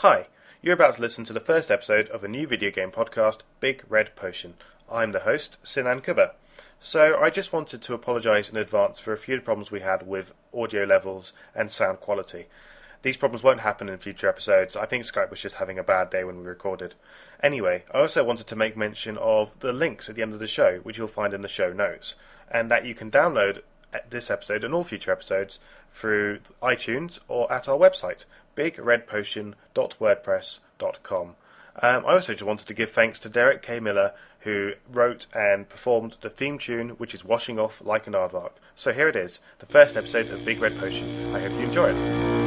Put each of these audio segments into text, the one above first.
Hi, you're about to listen to the first episode of a new video game podcast, Big Red Potion. I'm the host, Sinan Kubba. So I just wanted to apologise in advance for a few problems we had with audio levels and sound quality. These problems won't happen in future episodes. I think Skype was just having a bad day when we recorded. Anyway, I also wanted to make mention of the links at the end of the show, which you'll find in the show notes, and that you can download this episode and all future episodes through iTunes or at our website, bigredpotion.wordpress.com. Um, I also just wanted to give thanks to Derek K. Miller, who wrote and performed the theme tune, which is Washing Off Like an Aardvark. So here it is, the first episode of Big Red Potion. I hope you enjoy it.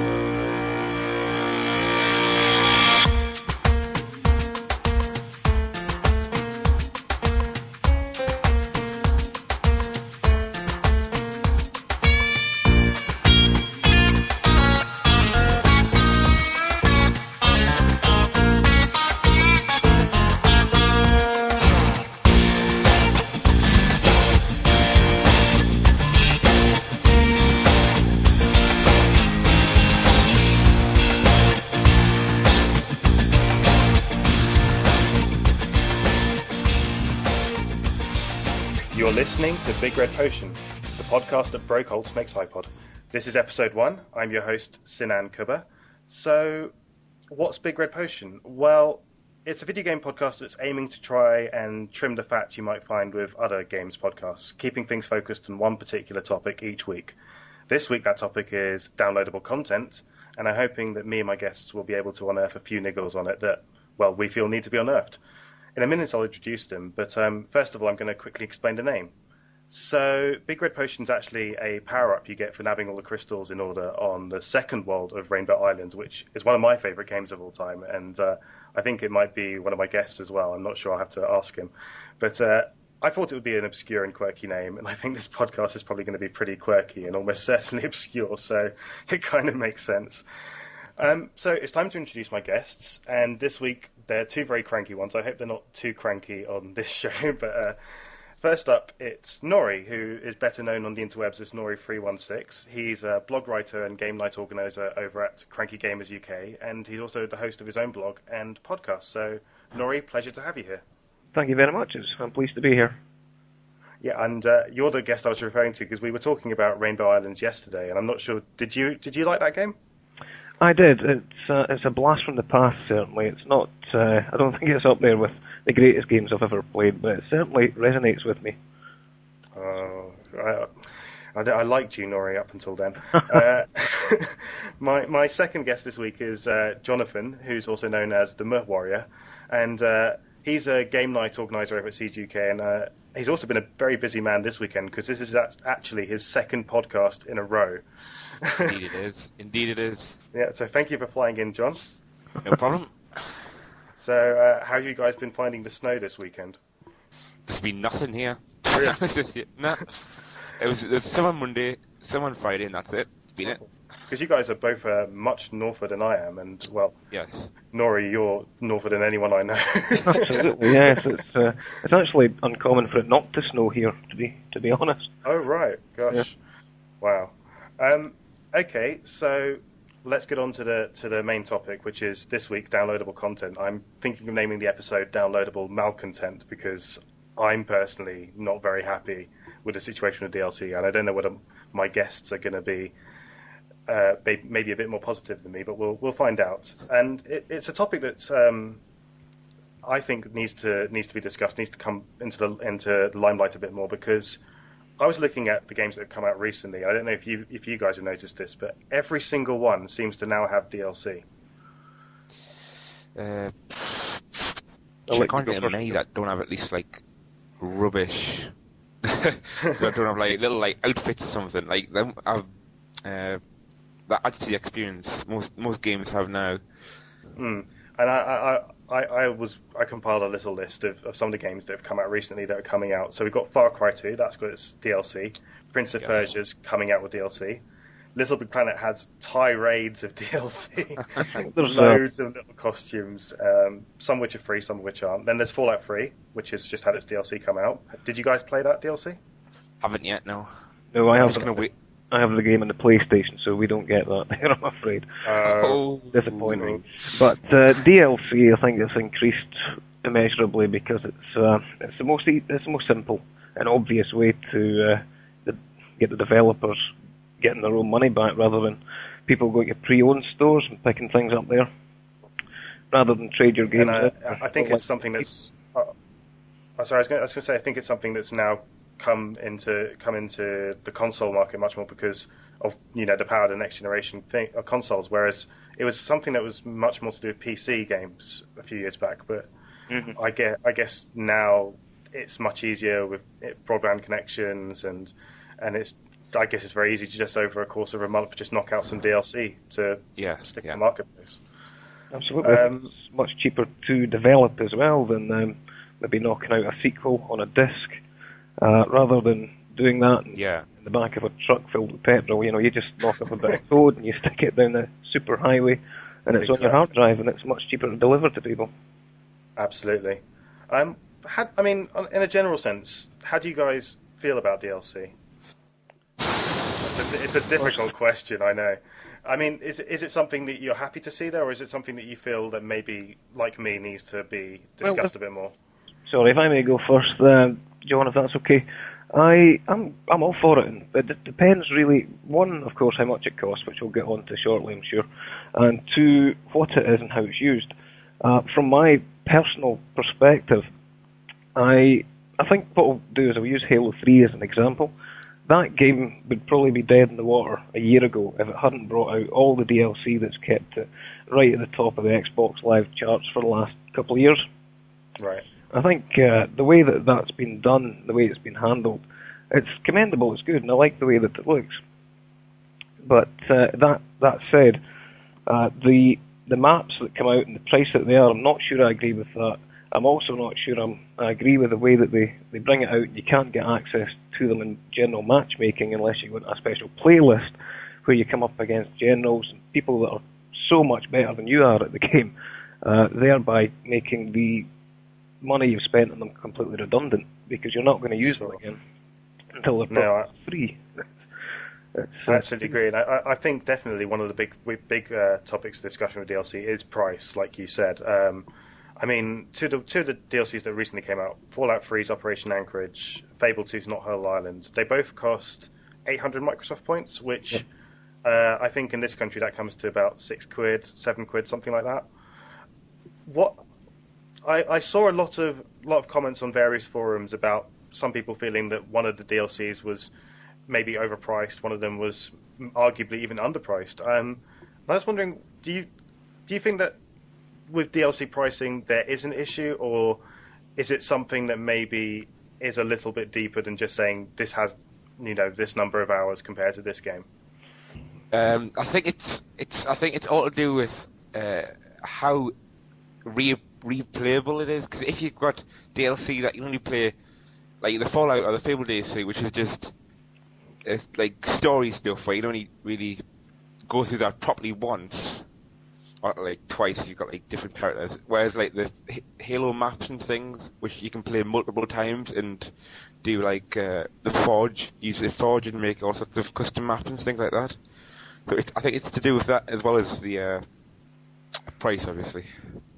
Red Potion, the podcast that broke Old Snake's iPod. This is episode one. I'm your host, Sinan Kubba. So, what's Big Red Potion? Well, it's a video game podcast that's aiming to try and trim the fat you might find with other games podcasts, keeping things focused on one particular topic each week. This week, that topic is downloadable content, and I'm hoping that me and my guests will be able to unearth a few niggles on it that, well, we feel need to be unearthed. In a minute, I'll introduce them, but um, first of all, I'm going to quickly explain the name. So, Big Red Potion is actually a power up you get for nabbing all the crystals in order on the second world of Rainbow Islands, which is one of my favourite games of all time, and uh, I think it might be one of my guests as well. I'm not sure, I'll have to ask him. But uh, I thought it would be an obscure and quirky name, and I think this podcast is probably going to be pretty quirky and almost certainly obscure, so it kind of makes sense. Um, so it's time to introduce my guests, and this week they're two very cranky ones. I hope they're not too cranky on this show, but uh, first up it's Nory, who is better known on the interwebs as Nory316. He's a blog writer and game night organizer over at Cranky Gamers UK, and he's also the host of his own blog and podcast. So, Nory, pleasure to have you here. Thank you very much. I'm pleased to be here. Yeah, and uh, you're the guest I was referring to because we were talking about Rainbow Islands yesterday, and I'm not sure. Did you did you like that game? I did. It's uh, it's a blast from the past. Certainly, it's not. Uh, I don't think it's up there with the greatest games I've ever played, but it certainly resonates with me. Oh, I, I, I liked you, Nory, up until then. uh, my my second guest this week is uh, Jonathan, who's also known as the Muh Warrior, and uh, he's a game night organizer over at CGUK, and uh, he's also been a very busy man this weekend because this is actually his second podcast in a row. Indeed it is. Indeed it is. Yeah, so thank you for flying in, John. No problem. So, uh, how have you guys been finding the snow this weekend? There's been nothing here. Really? no. It was, it was some on Monday, some on Friday, and that's it. It's been it. Because you guys are both uh, much norther than I am, and well, Yes. Nory, you're norther than anyone I know. Absolutely, yes. It's uh, it's actually uncommon for it not to snow here, to be to be honest. oh right, gosh, Yeah. wow. Um, okay, so let's get on to the to the main topic, which is this week downloadable content. I'm thinking of naming the episode "Downloadable Malcontent" because I'm personally not very happy with the situation with DLC, and I don't know whether my guests are going to be uh, maybe a bit more positive than me, but we'll we'll find out. And it, it's a topic that um, I think needs to needs to be discussed, needs to come into the into the limelight a bit more because I was looking at the games that have come out recently. I don't know if you if you guys have noticed this, but every single one seems to now have DLC. Uh, I'll I can't you get go many that don't have at least like rubbish. that don't have like little like outfits or something. Like them have uh, that adds to the experience. Most most games have now. Mm. And I, I, I, I was I compiled a little list of, of some of the games that have come out recently that are coming out. So we've got Far Cry 2, that's got its DLC. Prince of Yes. Persia's coming out with DLC. Little Big Planet has tirades of DLC. There's Loads of little costumes, um, some which are free, some which aren't. Then there's Fallout 3, which has just had its DLC come out. Did you guys play that DLC? Haven't yet. No. no, I I'm just haven't. Gonna wait. I have the game on the PlayStation, so we don't get that there. I'm afraid. Uh, Oh, Disappointing. But uh, DLC, I think, has increased immeasurably because it's uh, it's the most e- it's the most simple and obvious way to uh, the, get the developers getting their own money back rather than people going to pre-owned stores and picking things up there. Rather than trade your games. and I. I think Like- it's something that's. Uh, oh, sorry, I was going to say I think it's something that's now come into come into the console market much more because of you know the power of the next generation thing, of consoles. Whereas it was something that was much more to do with PC games a few years back. But Mhm. I get I guess now it's much easier with it- broadband connections and and it's I guess it's very easy to just over a course of a month just knock out some DLC to Yeah, stick yeah. in the marketplace. Absolutely. Um, it's much cheaper to develop as well than um, maybe knocking out a sequel on a disc. Uh, rather than doing that in, Yeah. in the back of a truck filled with petrol, you know, you just knock up a bit of code and you stick it down the super highway and it's on your hard drive and it's much cheaper to deliver to people. Absolutely. Um, how, I mean, in a general sense, how do you guys feel about DLC? It's a, it's a difficult question, I know. I mean, is it, is it something that you're happy to see there, or is it something that you feel that maybe, like me, needs to be Well, discussed a bit more? Sorry, if I may go first, uh, John, if that's okay. I, I'm, I'm all for it, but it depends really. One, of course, how much it costs, which we'll get on to shortly, I'm sure, and two, what it is and how it's used. Uh, from my personal perspective, I, I think what we'll do is we'll use Halo 3 as an example. That game would probably be dead in the water a year ago if it hadn't brought out all the DLC that's kept it right at the top of the Xbox Live charts for the last couple of years. Right. I think uh, the way that that's been done, the way it's been handled, it's commendable. It's good, and I like the way that it looks. But uh, that that said, uh, the the maps that come out and the price that they are, I'm not sure I agree with that. I'm also not sure I'm, I agree with the way that they, they bring it out. You can't get access to them in general matchmaking unless you want a special playlist where you come up against generals and people that are so much better than you are at the game, uh, thereby making the money you've spent on them completely redundant because you're not going to use them again until they're No, I- free. It's, I absolutely agree, and I, I- think definitely one of the big big, big uh, topics of discussion with DLC is price, like you said. Um, I mean, two of the two of the DLCs that recently came out, Fallout 3's Operation Anchorage, Fable 2's Knothole Island, they both cost 800 Microsoft points, which Yep. uh, I think in this country that comes to about six quid, seven quid, something like that. What I, I saw a lot of lot of comments on various forums about some people feeling that one of the DLCs was maybe overpriced. One of them was arguably even underpriced. Um, I was wondering, do you do you think that with DLC pricing there is an issue, or is it something that maybe is a little bit deeper than just saying this has you know this number of hours compared to this game? Um, I think it's it's I think it's all to do with uh, how re replayable it is. Because if you've got DLC that you only play, like the Fallout or the Fable DLC, which is just it's like story stuff where you only really go through that properly once, or like twice if you've got like different characters. Whereas like the H- Halo maps and things, which you can play multiple times and do like uh, the Forge, use the Forge and make all sorts of custom maps and things like that. So I think it's to do with that as well as the uh, price, obviously.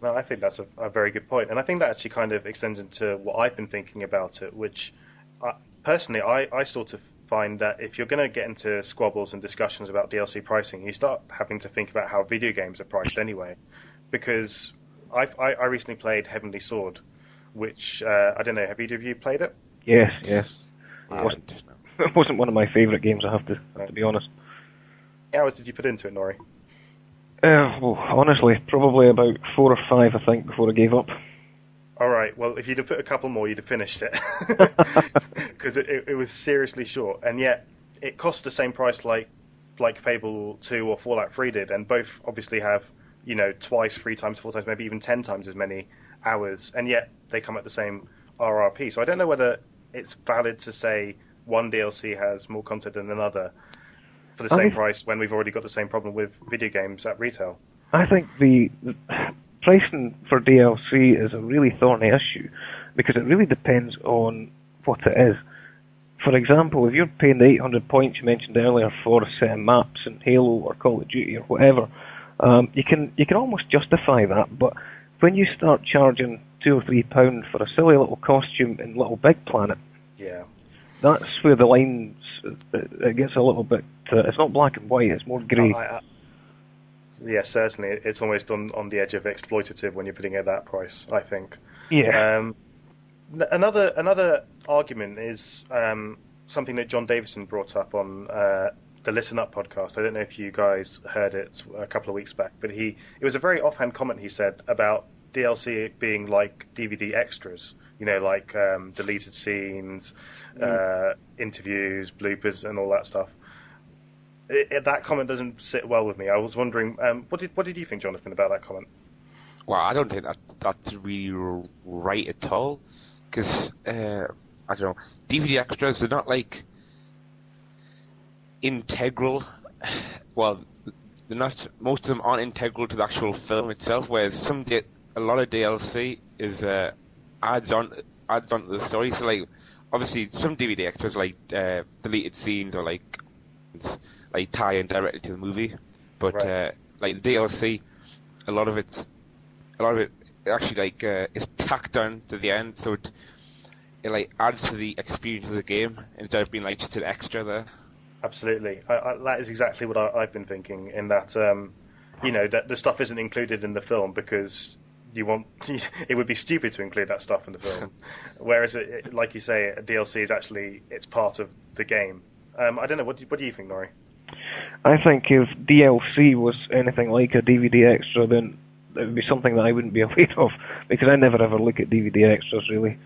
No, I think that's a, a very good point, and I think that actually kind of extends into what I've been thinking about it. Which, uh, personally, I, I sort of find that if you're going to get into squabbles and discussions about DLC pricing, you start having to think about how video games are priced anyway. Because I've, I I recently played Heavenly Sword, which uh, I don't know. Have either of you played it? yes, yes. I It wasn't, haven't, it wasn't one of my favourite games. I have to have to be honest. How hours did you put into it, Nory? Uh, well, honestly, probably about four or five, I think, before I gave up. All right. Well, if you'd have put a couple more, you'd have finished it because it, it, it was seriously short, and yet it cost the same price like like Fable Two or Fallout Three did, and both obviously have you know twice, three times, four times, maybe even ten times as many hours, and yet they come at the same RRP. So I don't know whether it's valid to say one DLC has more content than another for the I same think- price when we've already got the same problem with video games at retail. I think the, the pricing for DLC is a really thorny issue because it really depends on what it is. for example, if you're paying the 800 points you mentioned earlier for a set of maps in Halo or Call of Duty or whatever, um, you can you can almost justify that. But when you start charging two or three pounds for a silly little costume in Little Big Planet, yeah, that's where the lines it gets a little bit. Uh, it's not black and white; it's more grey. I, yeah, certainly, it's almost on on the edge of exploitative when you're putting it at that price. I think. Yeah. Um, another another argument is um, something that John Davison brought up on uh, the Listen Up podcast. I don't know if you guys heard it a couple of weeks back, but he it was a very offhand comment he said about DLC being like DVD extras. You know, like um, deleted scenes, mm. uh, interviews, bloopers, and all that stuff. It, it, that comment doesn't sit well with me. I was wondering, um, what did what did you think, Jonathan, about that comment? Well, I don't think that that's really right at all because uh, I don't know DVD extras they're not like integral. Well, they're not. Most of them aren't integral to the actual film itself. Whereas some di- a lot of DLC is uh, adds on adds on to the story. So like obviously some DVD extras like uh, deleted scenes or like like tie in directly to the movie, but right. uh, like the DLC, a lot of it's a lot of it actually like uh, is tacked on to the end, so it, it like adds to the experience of the game instead of being like just an extra there. Absolutely, I, I, that is exactly what I, have been thinking. In that, um, you know, that the stuff isn't included in the film because you want it would be stupid to include that stuff in the film. Whereas, it, like you say, a DLC is actually it's part of the game. Um, I don't know. What do, what do you think, Nory? I think if DLC was anything like a DVD extra, then it would be something that I wouldn't be aware of because I never ever look at DVD extras really.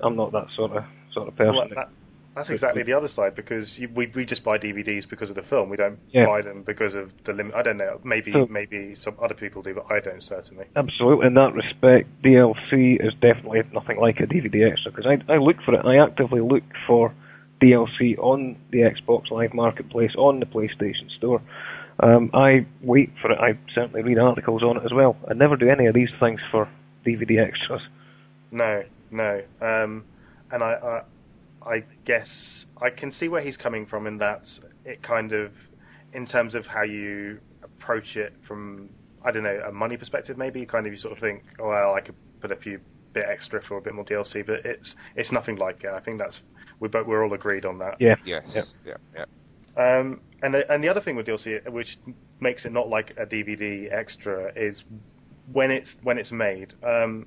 I'm not that sort of sort of person. Well, that, that's exactly the other side because you, we we just buy DVDs because of the film. We don't yeah. buy them because of the limit. I don't know. Maybe maybe some other people do, but I don't certainly. Absolutely. In that respect, DLC is definitely nothing like a DVD extra because I I look for it. I actively look for DLC on the Xbox Live Marketplace on the PlayStation Store. Um, I wait for it. I certainly read articles on it as well. I never do any of these things for DVD extras. No, no. Um, and I, I, I guess I can see where he's coming from in that it kind of, in terms of how you approach it from, I don't know, a money perspective, maybe kind of you sort of think, oh, well, I could put a few bit extra for a bit more DLC, but it's it's nothing like it. I think that's we both we're all agreed on that. Yeah. Yes. Yeah. Yeah. Yeah. Um, and the, and the other thing with DLC, which makes it not like a DVD extra, is when it's when it's made. Um,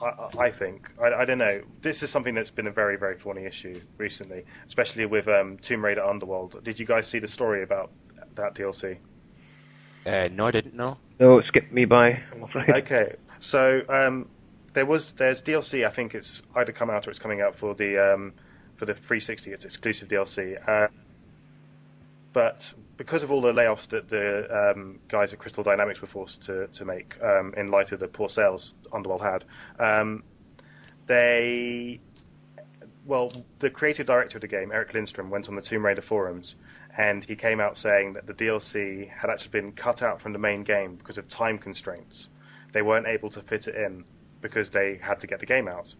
I, I, think I, I, don't know. This is something that's been a very very thorny issue recently, especially with um, Tomb Raider Underworld. Did you guys see the story about that DLC? Uh, no, I didn't know. No, it skipped me by. I'm afraid. Okay, so um, there was there's DLC. I think it's either come out or it's coming out for the um, for the 360. It's exclusive DLC. Uh, but because of all the layoffs that the um, guys at Crystal Dynamics were forced to, to make um, in light of the poor sales Underworld had, um, they, well, the creative director of the game, Eric Lindstrom, went on the Tomb Raider forums and he came out saying that the DLC had actually been cut out from the main game because of time constraints. They weren't able to fit it in because they had to get the game out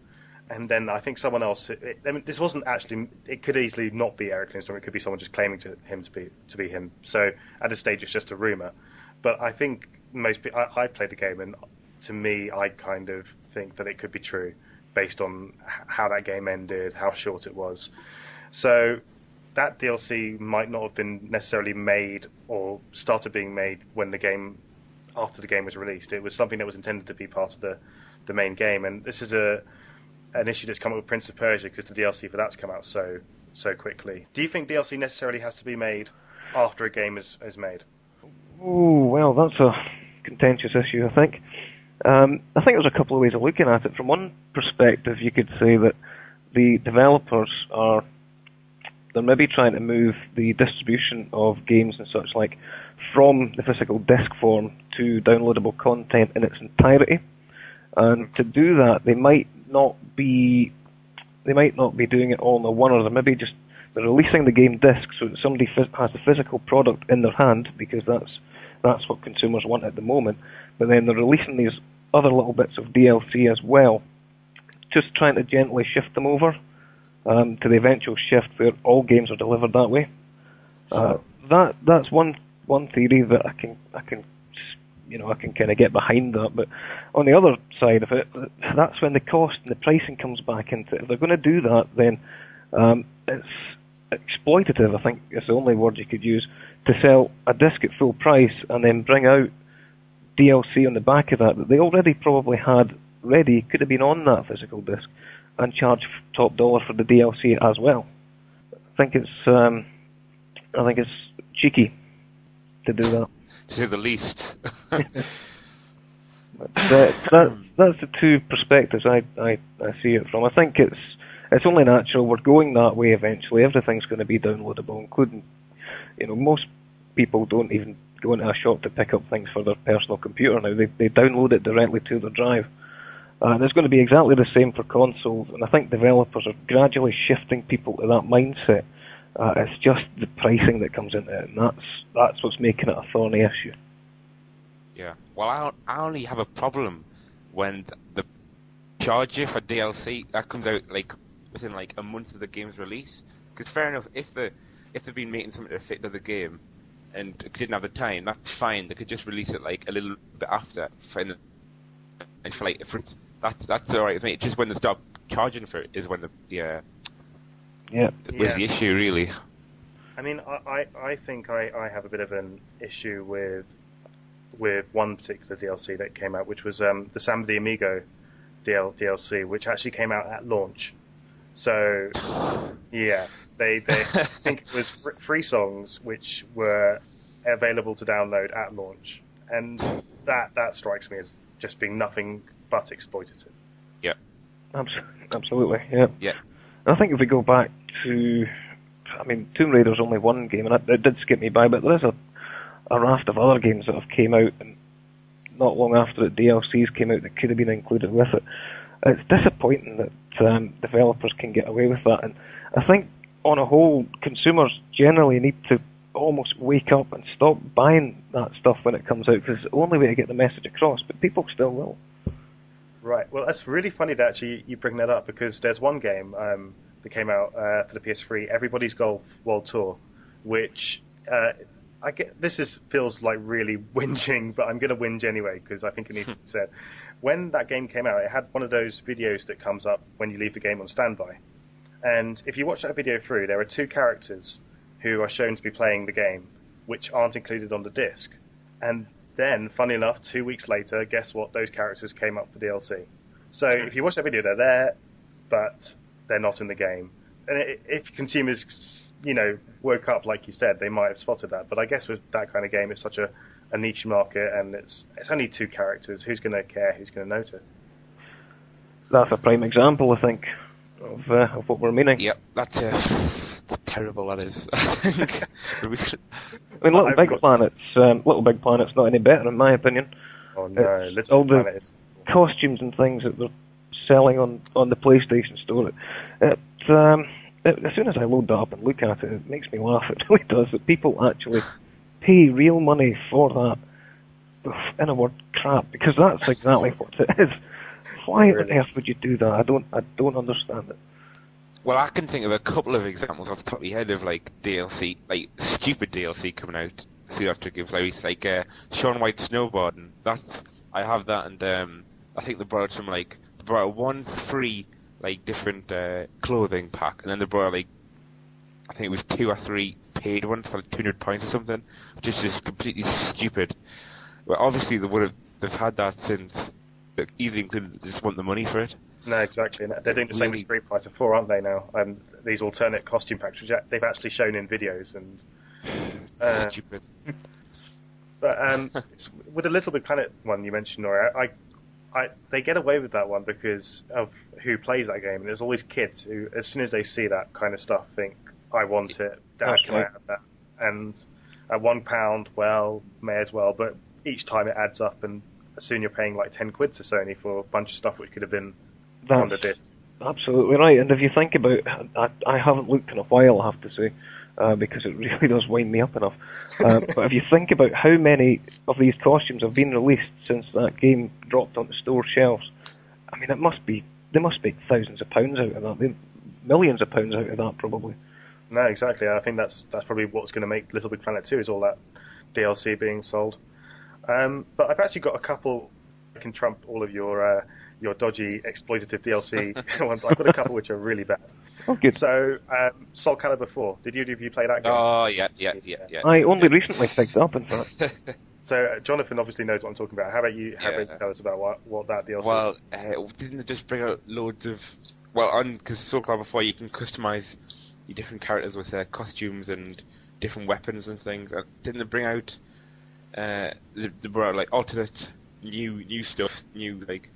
and then I think someone else. It, I mean, this wasn't actually. It could easily not be Eric Lindstrom. It could be someone just claiming to him to be to be him. So at this stage, it's just a rumor. But I think most. I, I played the game, and to me, I kind of think that it could be true, based on how that game ended, how short it was. So that DLC might not have been necessarily made or started being made when the game after the game was released. It was something that was intended to be part of the the main game, and this is a an issue that's come up with Prince of Persia because the DLC for that's come out so so quickly. Do you think DLC necessarily has to be made after a game is, is made? Oh well, that's a contentious issue. I think. Um, I think there's a couple of ways of looking at it. From one perspective, you could say that the developers are they're maybe trying to move the distribution of games and such like from the physical disc form to downloadable content in its entirety. And to do that, they might not be they might not be doing it all in the one or maybe just they're releasing the game disc so that somebody has the physical product in their hand because that's that's what consumers want at the moment. But then they're releasing these other little bits of DLC as well, just trying to gently shift them over. um, to the eventual shift where all games are delivered that way. Uh, that that's one one theory that I can I can you know I can kind of get behind that. But on the other side of it, that's when the cost and the pricing comes back into it. If they're going to do that, then um, it's exploitative. I think is the only word you could use to sell a disc at full price and then bring out DLC on the back of that that they already probably had ready, could have been on that physical disc, and charge top dollar for the DLC as well. I think it's um, I think it's cheeky to do that. To say the least. but, uh, that, that's the two perspectives I, I, I see it from. I think it's it's only natural. We're going that way eventually. Everything's going to be downloadable, including, you know, most people don't even go into a shop to pick up things for their personal computer now. They they download it directly to their drive. Uh, and it's going to be exactly the same for consoles, and I think developers are gradually shifting people to that mindset. Uh, it's just the pricing that comes into it, and that's that's what's making it a thorny issue. Yeah. Well, I, I only have a problem when the charge you for DLC that comes out like within like a month of the game's release. Because fair enough, if the if they've been making something to fit to the game and didn't have the time, that's fine. They could just release it like a little bit after for, and for like for, that's that's all right with me. It's just when they stop charging for it is when the yeah yeah was Yeah. the issue really. I mean, I, I, I think I, I have a bit of an issue with with one particular DLC that came out, which was um, the Samba de Amigo DL, DLC, which actually came out at launch. So, yeah, they, they I think it was fr- free songs which were available to download at launch, and that that strikes me as just being nothing but exploitative. Abs- Absolutely, yeah. Yeah. And I think if we go back to, I mean, Tomb Raider Raider's only one game, and it, it did skip me by, but there is a, a raft of other games that have came out, and not long after it, DLCs came out that could have been included with it. It's disappointing that um, developers can get away with that, and I think on a whole, consumers generally need to almost wake up and stop buying that stuff when it comes out, because it's the only way to get the message across, but people still will. Right. Well, that's really funny that actually you bring that up because there's one game um, that came out uh, for the PS3, Everybody's Golf World Tour, which uh, I get. This is feels like really whinging, but I'm going to whinge anyway because I think it needs to be said. When that game came out, it had one of those videos that comes up when you leave the game on standby, and if you watch that video through, there are two characters who are shown to be playing the game, which aren't included on the disc, and then, funny enough, two weeks later, guess what? Those characters came up for DLC. So if you watch that video, they're there, but they're not in the game. And if consumers, you know, woke up like you said, they might have spotted that. But I guess with that kind of game, it's such a, a niche market, and it's it's only two characters. Who's going to care? Who's going to notice? That's a prime example, I think, of, uh, of what we're meaning. Yep, that's uh, it's terrible. That is. I think. I mean, Little I've Big got- Planet's um, Little Big Planet's not any better, in my opinion. Oh no, It's Little all the- is. Costumes and things that they're selling on, on the PlayStation Store, it, it, um, it, as soon as I load that up and look at it, it makes me laugh. It really does. That people actually pay real money for that. In a word, crap, because that's exactly what it is. Why Really? on earth would you do that? I don't, I don't understand it. Well, I can think of a couple of examples off the top of my head of like DLC, like stupid DLC coming out soon after gives out. Like uh, Shaun White snowboarding. That's I have that, and um, I think they brought some like brought out one free like different uh, clothing pack, and then they brought out, like I think it was two or three paid ones for like two hundred points or something, which is just completely stupid. Well, obviously they would have they've had that since. Easily included. They just want the money for it. No, exactly. And they're doing the same with Really- Street Fighter 4, aren't they now? Um, these alternate costume packs, which they've actually shown in videos. And Uh, Stupid. But um, with the Little Big Planet one you mentioned, Nora, I, I, they get away with that one because of who plays that game. And there's always kids who, as soon as they see that kind of stuff, think, "I want it. Dad, That's can I have that?" And at one pound, well, may as well. But each time it adds up, and soon you're paying like ten quid to Sony for a bunch of stuff which could have been on the disc. Absolutely right. And if you think about, I, I haven't looked in a while, I have to say, uh, because it really does wind me up enough. Uh, but if you think about how many of these costumes have been released since that game dropped onto store shelves, I mean, it must be they must make thousands of pounds out of that. They millions of pounds out of that probably. No, exactly. I think that's that's probably what's going to make Little Big Planet 2 is all that DLC being sold. Um, but I've actually got a couple that can trump all of your uh, your dodgy exploitative DLC ones. I've got a couple which are really bad. Oh, good. So, um, Soul Calibur 4. Did you did you play that game? Oh yeah, yeah, yeah, yeah. I only recently picked up, in fact. So uh, Jonathan obviously knows what I'm talking about. How about you? How about Yeah. you tell us about what what that DLC? Well, uh, didn't it just bring out loads of well on because Soul Calibur before you can customize your different characters with uh, costumes and different weapons and things. Uh, didn't it bring out uh, the, the brought out, like alternate new new stuff, new like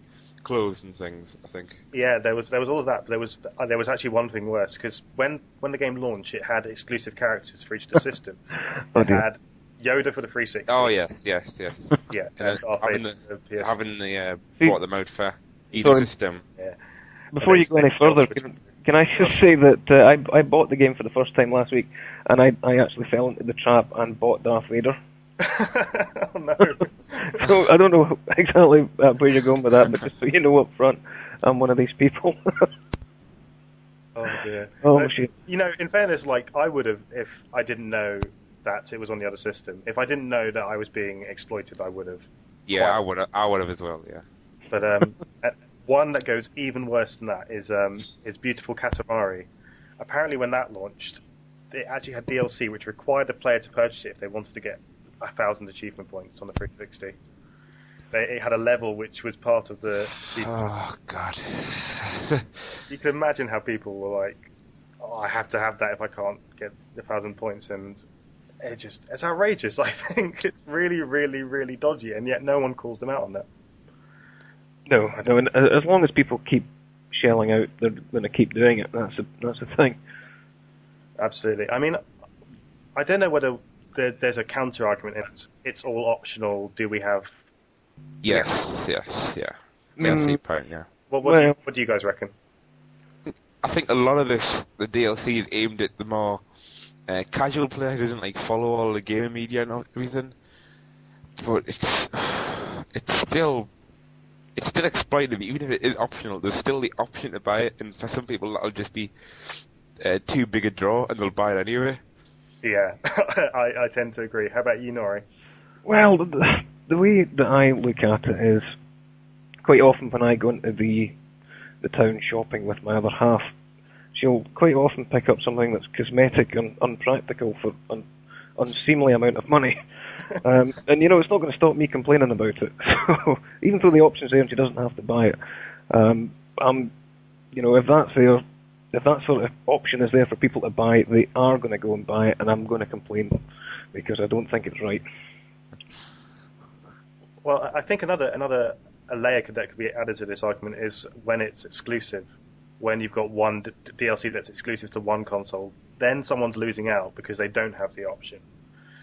clothes and things? I think. Yeah, there was there was all of that, but there was uh, there was actually one thing worse because when when the game launched, it had exclusive characters for each of the systems. Oh, it had Yoda for the 360. Oh yes, yes, yes. yeah, and Darth having the, for the PS. having the uh, See- brought them out for either Sorry. system. Before you go any further, can, can I just say that uh, I, I bought the game for the first time last week, and I, I actually fell into the trap and bought Darth Vader. oh no! so I don't know exactly uh, where you're going with that, but just so you know up front, I'm one of these people. Oh dear. oh No, shit. You know, in fairness, like I would have if I didn't know that it was on the other system. If I didn't know that I was being exploited, I would have. Yeah, Quite. I would I would have as well. Yeah. But um, uh, one that goes even worse than that is um, is Beautiful Katamari. Apparently, when that launched, it actually had DLC which required the player to purchase it if they wanted to get a thousand achievement points on the 360. They, it had a level which was part of the. Oh God. You can imagine how people were like, "Oh, I have to have that if I can't get a thousand points," and it just it's outrageous. I think it's really, really, really dodgy, and yet no one calls them out on that. No, no. And uh, as long as people keep shelling out, they're going to keep doing it. That's a, that's the thing. Absolutely. I mean, I don't know whether there, there's a counter argument. It's, it's all optional. Do we have? yes, yes, yeah. Yeah, I see Mm. your point, yeah. What, what, do you, what do you guys reckon? I think a lot of this, the DLC is aimed at the more uh, casual player who doesn't like follow all the gaming media and everything. But it's it's still it's still exploitative, even if it is optional. There's still the option to buy it, and for some people that'll just be uh, too big a draw, and they'll buy it anyway. Yeah, I, I tend to agree. How about you, Nory? Well, the, the way that I look at it is quite often when I go into the the town shopping with my other half, she'll quite often pick up something that's cosmetic and unpractical for an unseemly amount of money. Um, and you know, it's not going to stop me complaining about it. So even though the option's there and she doesn't have to buy it, um, um, you know, if that's there, if that sort of option is there for people to buy, they are going to go and buy it, and I'm going to complain because I don't think it's right. Well, I- I think another another a layer that could be added to this argument is when it's exclusive. When you've got one d- DLC that's exclusive to one console, then someone's losing out because they don't have the option.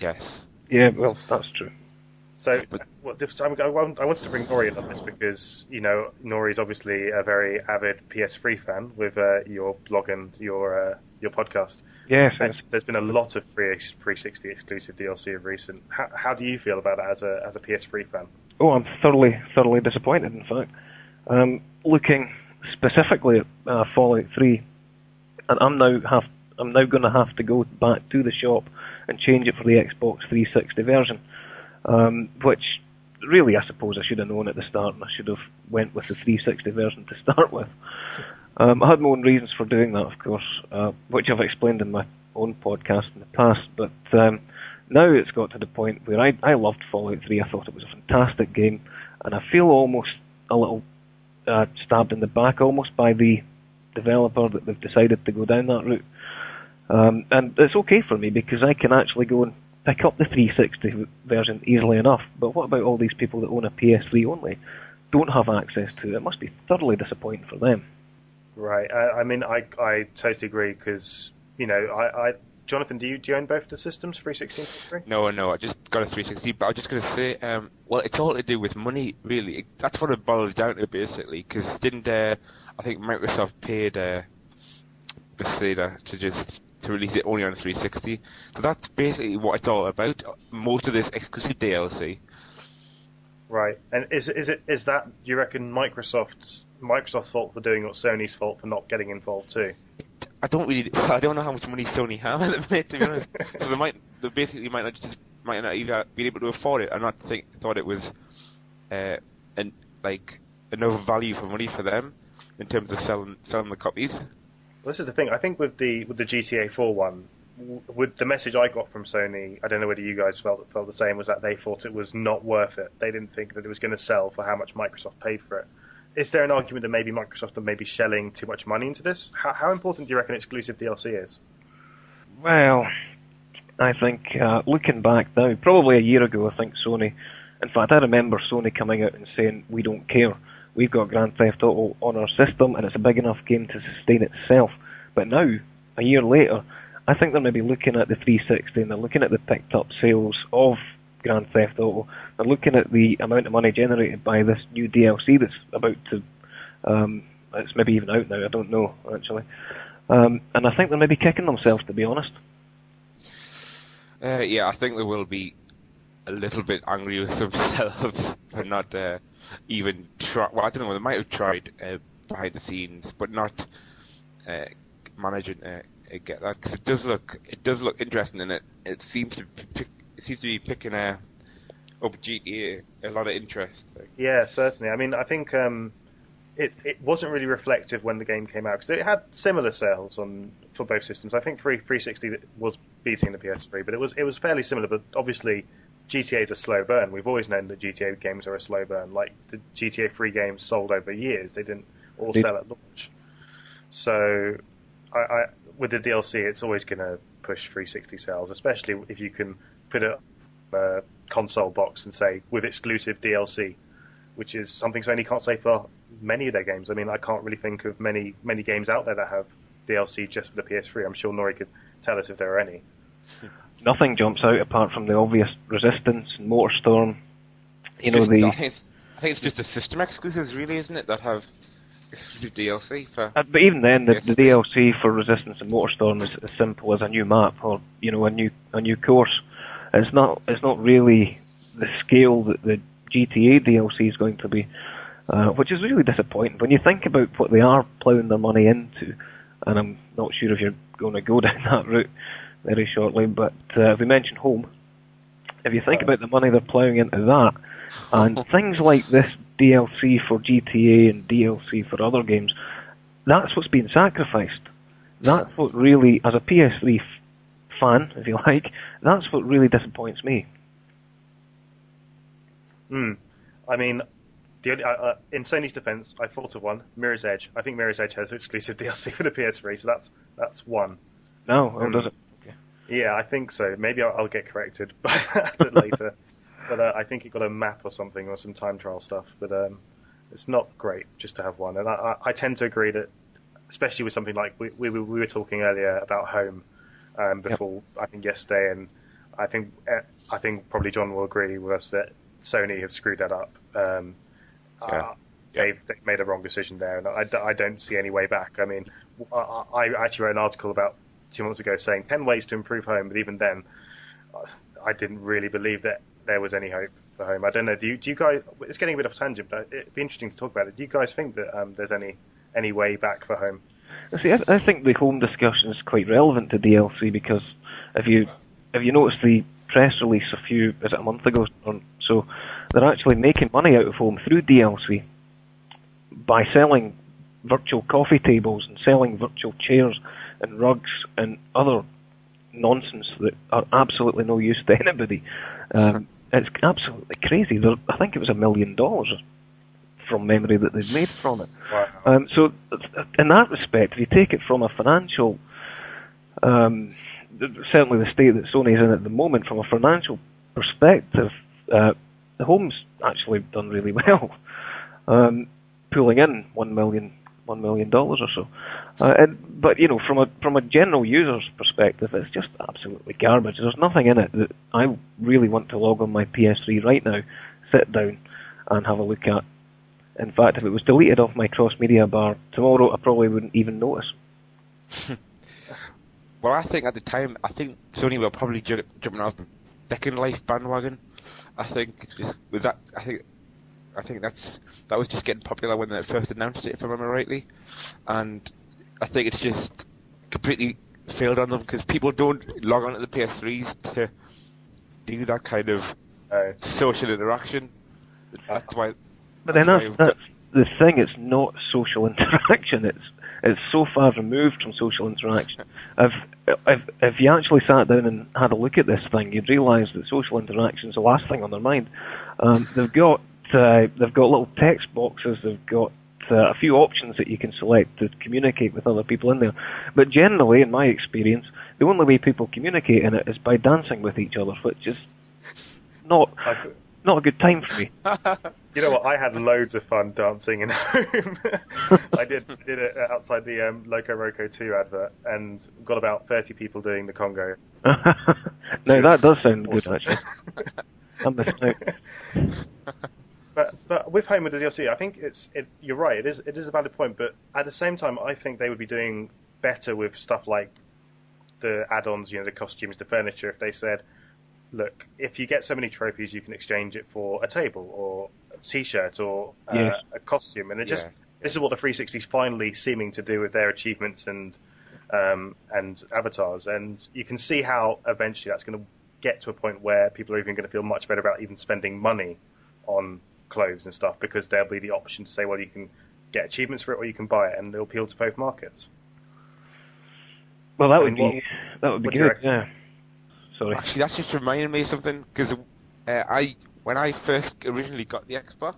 Yes. Yeah, well, that's true. So, But- well, I I wanted to bring Nory in on this because you know Nory's obviously a very avid PS3 fan with uh, your blog and your uh, your podcast. Yes, And there's been a lot of 3 360 exclusive DLC of recent. How, how do you feel about that as a as a PS3 fan? Oh, I'm thoroughly, thoroughly disappointed. In fact, um, looking specifically at uh, Fallout 3, and I'm now have I'm now going to have to go back to the shop and change it for the Xbox 360 version, um, which really I suppose I should have known at the start, and I should have went with the 360 version to start with. Um, I had my own reasons for doing that, of course, uh, which I've explained in my own podcast in the past, but um, now it's got to the point where I, I loved Fallout 3. I thought it was a fantastic game, and I feel almost a little uh, stabbed in the back, almost by the developer that they've decided to go down that route. Um, and it's okay for me because I can actually go and pick up the 360 version easily enough. But what about all these people that own a PS3 only? Don't have access to it. It must be thoroughly disappointing for them. Right. I, I mean, I I totally agree because you know I, I Jonathan, do you do you own both the systems, 360 and 360? No, no, I just got a 360, but I was just going to say, um, well, it's all to do with money, really. It, that's what it boils down to, basically, because didn't, uh, I think Microsoft paid, uh, Bethesda to just, to release it only on 360. So that's basically what it's all about. Most of this exclusive DLC. Right. And is is it is that do you reckon Microsoft's Microsoft's fault for doing it, or Sony's fault for not getting involved too? I don't really, I don't know how much money Sony have at the minute, to be honest. so they might, they basically might not just, might not either be able to afford it, and not think, thought it was, uh, and like enough value for money for them in terms of selling selling the copies. This is the thing. I think with the with the GTA 4 one, with the message I got from Sony, I don't know whether you guys felt felt the same, was that they thought it was not worth it. They didn't think that it was going to sell for how much Microsoft paid for it. Is there an argument that maybe Microsoft are maybe shelling too much money into this? How, how important do you reckon exclusive DLC is? Well, I think uh, looking back now, probably a year ago, I think Sony. In fact, I remember Sony coming out and saying, "We don't care. We've got Grand Theft Auto on our system, and it's a big enough game to sustain itself." But now, a year later, I think they're maybe looking at the 360 and they're looking at the picked up sales of Grand Theft Auto. They're looking at the amount of money generated by this new DLC that's about to. Um, it's maybe even out now. I don't know actually. Um, and I think they're maybe kicking themselves, to be honest. Uh, yeah, I think they will be a little bit angry with themselves for not uh, even try. Well, I don't know. They might have tried uh, behind the scenes, but not uh, managing to uh, get that because it does look it does look interesting, and it it seems to pick, it seems to be picking uh, up GTA a lot of interest. Like. Yeah, certainly. I mean, I think um, it it wasn't really reflective when the game came out because it had similar sales on for both systems. I think 3, 360 was beating the PS3, but it was it was fairly similar. But obviously, GTA is a slow burn. We've always known that GTA games are a slow burn. Like the GTA 3 games sold over years; they didn't all sell at launch. So, I, I with the DLC, it's always going to push 360 sales, especially if you can put it on a console box and say with exclusive DLC, which is something Sony can't say for many of their games. I mean, I can't really think of many many games out there that have DLC just for the PS3. I'm sure Nory could tell us if there are any. Nothing jumps out apart from the obvious Resistance and MotorStorm. You know Just- the. I think, it's, I think it's just the system exclusives, really, isn't it, that have exclusive DLC for. Uh, but even then, the, the DLC for Resistance and MotorStorm is as simple as a new map or you know a new a new course. It's not it's not really the scale that the GTA DLC is going to be, uh, which is really disappointing when you think about what they are ploughing their money into. And I'm not sure if you're going to go down that route very shortly, but uh, if we mention home, if you think about the money they're ploughing into that, and things like this DLC for GTA and DLC for other games, that's what's being sacrificed. That's what really, as a PS3 f- fan, if you like, that's what really disappoints me. Hmm. I mean, the only, uh, uh, in Sony's defense, I thought of one. Mirror's Edge. I think Mirror's Edge has exclusive DLC for the PS3, so that's that's one. No, Hmm. does it? Yeah, I think so. Maybe I'll, I'll get corrected at it later. but uh, I think it got a map or something or some time trial stuff. But um, it's not great just to have one. And I, I, tend to agree that, especially with something like we we, we were talking earlier about home um, before I think yesterday, and I think uh, I think probably John will agree with us that Sony have screwed that up. Um, Yeah. uh, they've, they've made a wrong decision there, and I, I don't see any way back. I mean, I, I actually wrote an article about two months ago saying 10 ways to improve home, but even then, I didn't really believe that there was any hope for home. I don't know. Do you, do you guys? It's getting a bit off tangent, but it'd be interesting to talk about it. Do you guys think that um, there's any any way back for home? See, I, I think the home discussion is quite relevant to DLC because if you if you notice the press release a few is it a month ago so, they're actually making money out of home through DLC by selling virtual coffee tables and selling virtual chairs and rugs and other nonsense that are absolutely no use to anybody. Um, it's absolutely crazy. There, I think it was a million dollars from memory that they've made from it. Wow. Um, so, in that respect, if you take it from a financial, um, certainly the state that Sony's in at the moment, from a financial perspective, uh, the home's actually done really well, um, pulling in one million one million dollars or so. Uh, and, but you know, from a from a general user's perspective, it's just absolutely garbage. There's nothing in it that I really want to log on my PS3 right now, sit down, and have a look at. In fact, if it was deleted off my cross media bar tomorrow, I probably wouldn't even notice. Well, I think at the time, I think Sony were probably jumping off the Second Life bandwagon. I think with that, I think, I think that's that was just getting popular when they first announced it, if I remember rightly, and I think it's just completely failed on them because people don't log on to the PS3s to do that kind of Oh. social interaction. That's why. But then That's that's, that's the thing. It's not social interaction. It's it's so far removed from social interaction. If if if you actually sat down and had a look at this thing, you'd realise that social interaction is the last thing on their mind. Um, they've got uh, they've got little text boxes. They've got uh, a few options that you can select to communicate with other people in there. But generally, in my experience, the only way people communicate in it is by dancing with each other, which is not not a good time for me. You know what? I had loads of fun dancing in home. I did did it outside the um, Loco Roco 2 advert and got about 30 people doing the Congo. no, that does sound good actually. I'm. But but with home with the DLC, I think it's it, you're right. It is it is a valid point, but at the same time, I think they would be doing better with stuff like the add-ons, you know, the costumes, the furniture. If they said, look, if you get so many trophies, you can exchange it for a table or a T-shirt or uh, Yes. a costume, and it just Yeah. this is what the 360 is finally seeming to do with their achievements and um, and avatars, and you can see how eventually that's going to get to a point where people are even going to feel much better about even spending money on clothes and stuff because there'll be the option to say, well, you can get achievements for it or you can buy it, and it'll appeal to both markets. Well, that I would mean, be that would be what do you good. Yeah. Sorry. Actually, that's just reminded me of something because uh, I, when I first originally got the Xbox,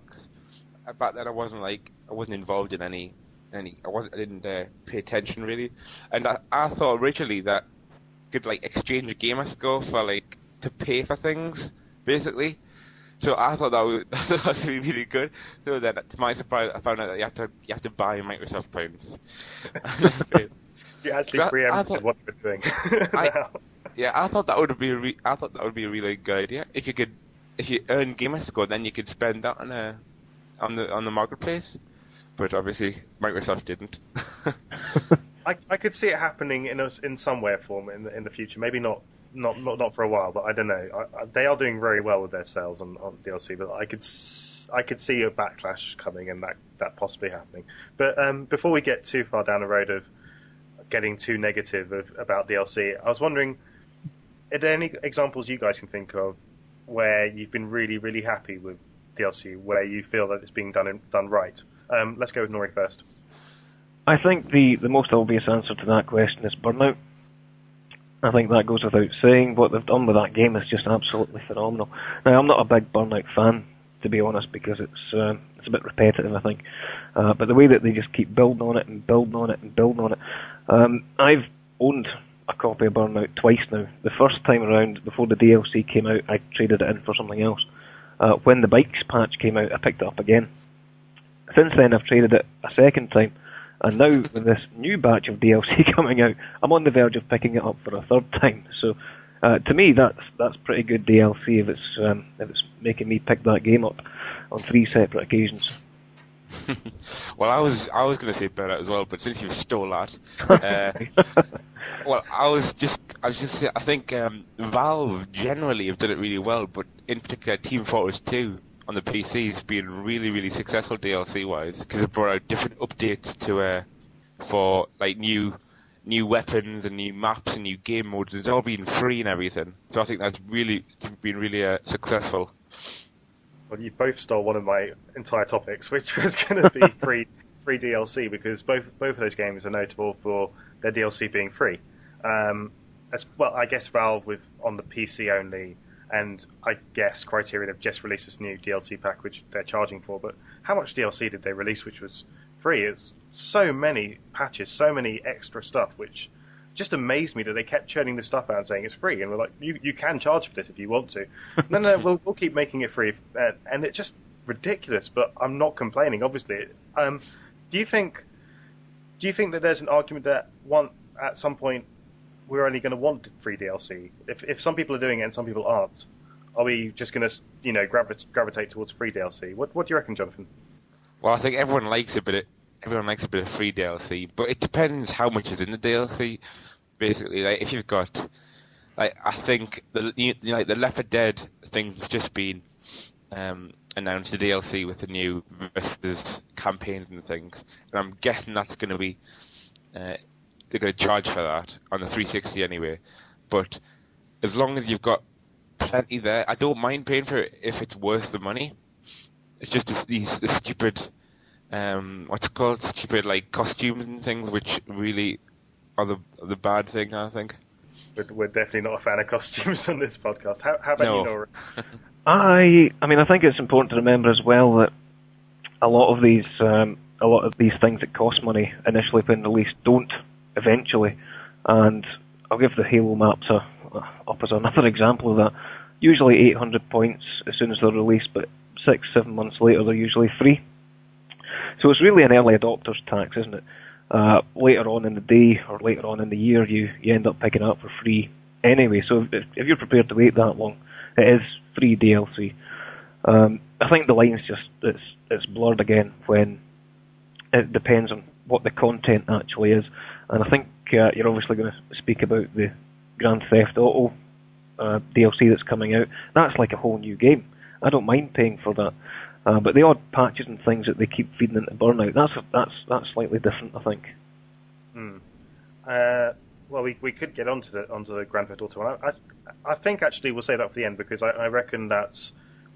uh, back then I wasn't like I wasn't involved in any, any I wasn't I didn't uh, pay attention really, and I, I thought originally that you could like exchange a gamer score for like to pay for things basically. So I thought that was that was really really good. So then, to my surprise, I found out that you have to you have to buy Microsoft points. You actually preempted what you're doing. I- Yeah, I thought that would be a re- I thought that would be a really good idea. If you could, if you earn gamer score, then you could spend that on a, on the on the marketplace. But obviously, Microsoft didn't. I, I could see it happening in a, in some way or form in the, in the future. Maybe not not not, not for a while, but I don't know. I, I, they are doing very well with their sales on, on DLC, but I could I could see a backlash coming and that that possibly happening. But um, before we get too far down the road of getting too negative of, about DLC, I was wondering, are there any examples you guys can think of where you've been really really happy with DLC, where you feel that it's being done in, done right? Um, let's go with Nory first. I think the, the most obvious answer to that question is Burnout. I think that goes without saying. What they've done with that game is just absolutely phenomenal. Now, I'm not a big Burnout fan, to be honest, because it's uh, it's a bit repetitive, I think. Uh, but the way that they just keep building on it and building on it and building on it, um, I've owned a copy of Burnout twice now. The first time around, before the DLC came out, I traded it in for something else. Uh, when the bikes patch came out, I picked it up again. Since then, I've traded it a second time. And now with this new batch of DLC coming out, I'm on the verge of picking it up for a third time. So uh, to me, that's that's pretty good DLC if it's um, if it's making me pick that game up on three separate occasions. well, I was I was going to say Burnout as well, but since you stole that, uh, well, I was just I was just I think um, Valve generally have done it really well, but in particular Team Fortress 2 on the PC has been really really successful DLC wise because it brought out different updates to uh, for like new new weapons and new maps and new game modes. It's all been free and everything, so I think that's really it's been really uh, successful. Well, you both stole one of my entire topics, which was going to be free free DLC because both both of those games are notable for their DLC being free. Um, as well, I guess Valve with on the PC only, and I guess Criterion have just released this new DLC pack which they're charging for. But how much DLC did they release which was free? It's so many patches, so many extra stuff, which just amazed me that they kept churning this stuff out and saying it's free, and we're like, you you can charge for this if you want to. no, no, we'll we'll keep making it free, uh, and it's just ridiculous. But I'm not complaining, obviously. Um, do you think do you think that there's an argument that one at some point we're only going to want free DLC? If if some people are doing it and some people aren't, are we just going to you know gravi- gravitate towards free DLC? What what do you reckon, Jonathan? Well, I think everyone likes a bit of everyone likes a bit of free DLC, but it depends how much is in the DLC. Basically, like if you've got, like I think the you know, like the Left 4 Dead thing's just been um, announced the DLC with the new versus campaigns and things, and I'm guessing that's going to be uh, they're going to charge for that on the 360 anyway. But as long as you've got plenty there, I don't mind paying for it if it's worth the money. It's just this, these the stupid, um, what's it called, stupid like costumes and things, which really are the the bad thing, I think. But we're definitely not a fan of costumes on this podcast. How, how about No. you, Nory? I I mean I think it's important to remember as well that a lot of these um, a lot of these things that cost money initially when released don't eventually, and I'll give the Halo maps a, up as another example of that. Usually 800 points as soon as they're released, but six seven months later they're usually free. So it's really an early adopter's tax, isn't it? Uh, later on in the day or later on in the year, you, you end up picking up for free anyway. So if, if you're prepared to wait that long, it is free DLC. Um, I think the line's just it's it's blurred again when it depends on what the content actually is, and I think uh, you're obviously going to speak about the Grand Theft Auto uh, DLC that's coming out. That's like a whole new game. I don't mind paying for that, uh, but the odd patches and things that they keep feeding into Burnout, that's that's that's slightly different. I think. Hmm. Uh, well, we, we could get onto the onto the Grand Theft Auto one. I, I, I think actually we'll say that for the end because I, I reckon that's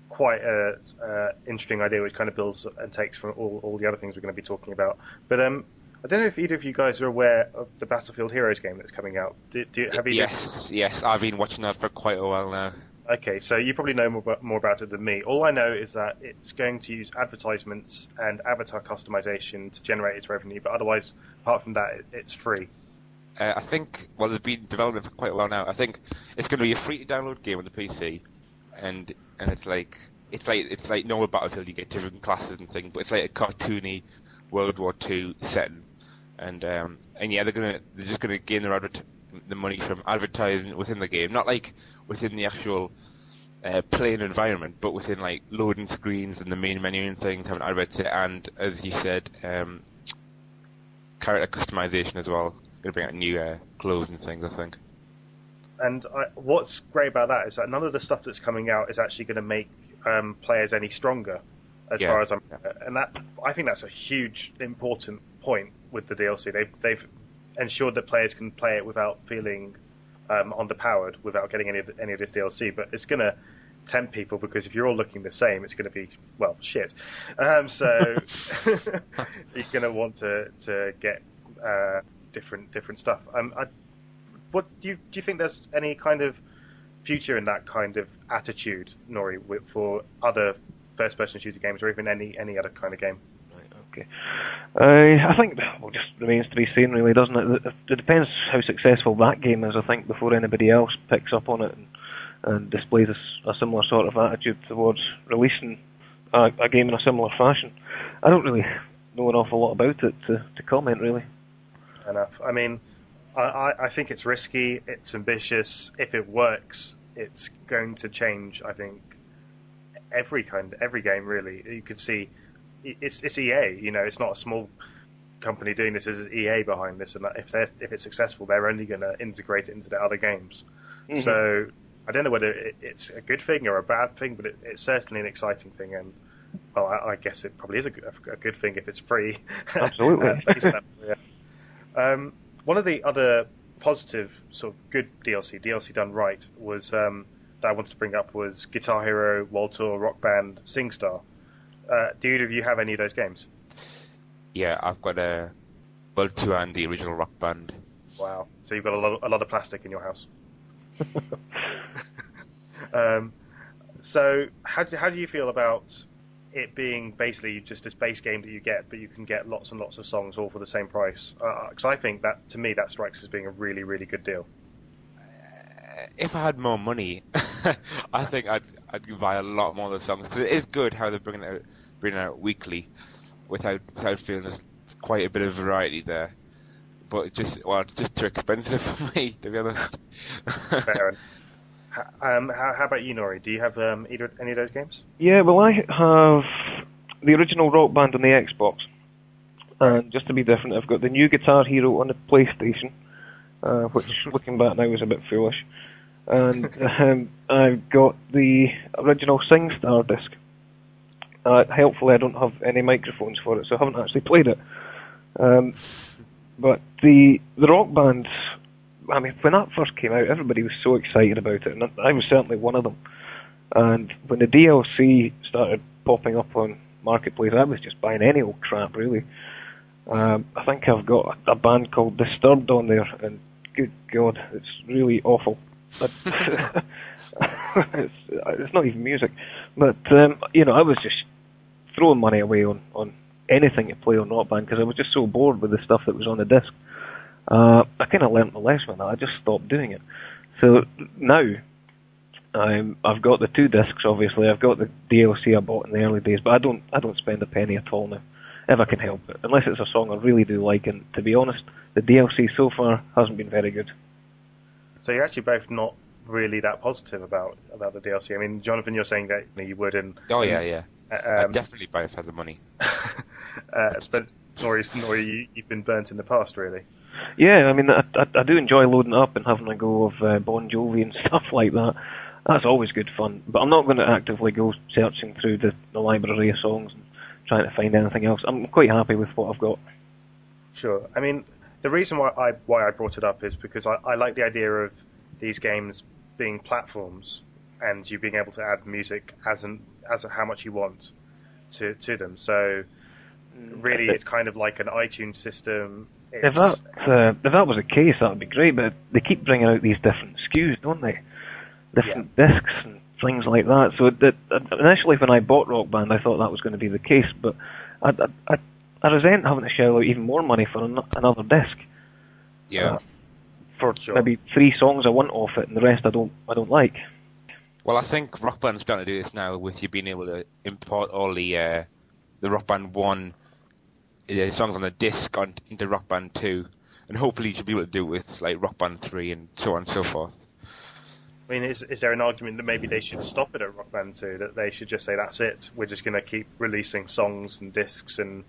quite a uh, interesting idea, which kind of builds and takes from all, all the other things we're going to be talking about. But um, I don't know if either of you guys are aware of the Battlefield Heroes game that's coming out. Do, do, have you? yes, yes, I've been watching that for quite a while now. Okay, so you probably know more, about- more about it than me. All I know is that it's going to use advertisements and avatar customization to generate its revenue, but otherwise, apart from that, it's free. Uh, I think, well, it's been developing for quite a while now. I think it's going to be a free to download game on the PC, and and it's like it's like it's like normal Battlefield. You get different classes and things, but it's like a cartoony World War Two setting, and um, and yeah, they're gonna they're just gonna gain their advert- the money from advertising within the game, not like within the actual uh, playing environment, but within like loading screens and the main menu and things, having adverts it, and as you said, um, character customization as well. Gonna bring out new uh, clothes and things, I think. And I, what's great about that is that none of the stuff that's coming out is actually going to make um, players any stronger, as Yeah. far as I'm. And that I think that's a huge important point with the DLC. They've they've ensured that players can play it without feeling um, underpowered, without getting any of any of this DLC. But it's going to tempt people because if you're all looking the same, it's going to be well shit. Um, so you're going to want to to get uh, different different stuff. Um, I, what do you do you think there's any kind of future in that kind of attitude, Nory, for other first-person shooter games or even any any other kind of game? Okay. Uh, I think well, just remains to be seen, really, doesn't it? It- depends how successful that game is. I think before anybody else picks up on it and, and displays a similar sort of attitude towards releasing a, a game in a similar fashion. I don't really know an awful lot about it to, to comment, really. enough. I mean, I, I, think it's risky. It's ambitious. If it works, it's going to change. I think every kind, every game really. You could see it's it's EA. You know, it's not a small company doing this. It's EA behind this, and if they're if it's successful, they're only going to integrate it into their other games. So I don't know whether it, it's a good thing or a bad thing, but it, it's certainly an exciting thing. And well, I, I guess it probably is a, good- a good thing if it's free. Absolutely. Level, yeah. Um, one of the other positive sort of good DLC, DLC done right, was um, that I wanted to bring up was Guitar Hero, World Tour, Rock Band, SingStar. Uh, do either of you have any of those games? Yeah, I've got a World Tour and the original Rock Band. Wow. So you've got a lot, a lot of plastic in your house. Um, so how do, how do you feel about it being basically just this base game that you get, but you can get lots and lots of songs all for the same price? Because I think that to me that strikes as being a really really good deal. If I had more money, I think I'd I'd buy a lot more of the songs because it is good how they're bringing it out bringing it out weekly, without without feeling there's quite a bit of variety there. But it just well, it's just too expensive for me to be honest. Fair enough. Um, how, how about you, Nory? Do you have um, either any of those games? Yeah, well, I have the original Rock Band on the Xbox, and just to be different, I've got the new Guitar Hero on the PlayStation, uh, which, looking back now, was a bit foolish, and um, I've got the original SingStar disc. Uh, helpfully, I don't have any microphones for it, so I haven't actually played it. Um, but the the rock band, I mean, when that first came out, everybody was so excited about it, and I was certainly one of them. And when the DLC started popping up on Marketplace, I was just buying any old crap, really. Um, I think I've got a band called Disturbed on there, and good God, it's really awful. But it's, it's not even music. But um, you know, I was just throwing money away on on anything to play on Rock Band because I was just so bored with the stuff that was on the disc. Uh, I kind of learnt my lesson with that. I just stopped doing it. So now um, I've got the two discs. Obviously, I've got the DLC I bought in the early days, but I don't I don't spend a penny at all now, if I can help it. Unless it's a song I really do like, and to be honest, the DLC so far hasn't been very good. So you're actually both not really that positive about about the DLC. I mean, Jonathan, you're saying that you would, and oh yeah, yeah, um, I'd definitely both it for the money. uh, but Nory, Nory, you, you've been burnt in the past, really. Yeah, I mean, I, I, I do enjoy loading up and having a go of uh, Bon Jovi and stuff like that. That's always good fun. But I'm not going to actively go searching through the, the library of songs and trying to find anything else. I'm quite happy with what I've got. Sure. I mean, the reason why I why I brought it up is because I, I like the idea of these games being platforms and you being able to add music as an as how much you want to to them. So really, it's kind of like an iTunes system. It's, If that uh, if that was the case, that would be great. But they keep bringing out these different SKUs, don't they? Different discs and things like that. So that, initially, when I bought Rock Band, I thought that was going to be the case. But I, I, I, I resent having to shell out even more money for an, another disc. Yeah. Uh, for Sure. maybe three songs I want off it, and the rest I don't I don't like. Well, I think Rock Band's starting to do this now with you being able to import all the uh, the Rock Band one uh, songs on the disc on, into Rock Band two, and hopefully you should be able to do it with like Rock Band three and so on and so forth. I mean, is is there an argument that maybe they should stop it at Rock Band 2? That they should just say that's it. We're just going to keep releasing songs and discs and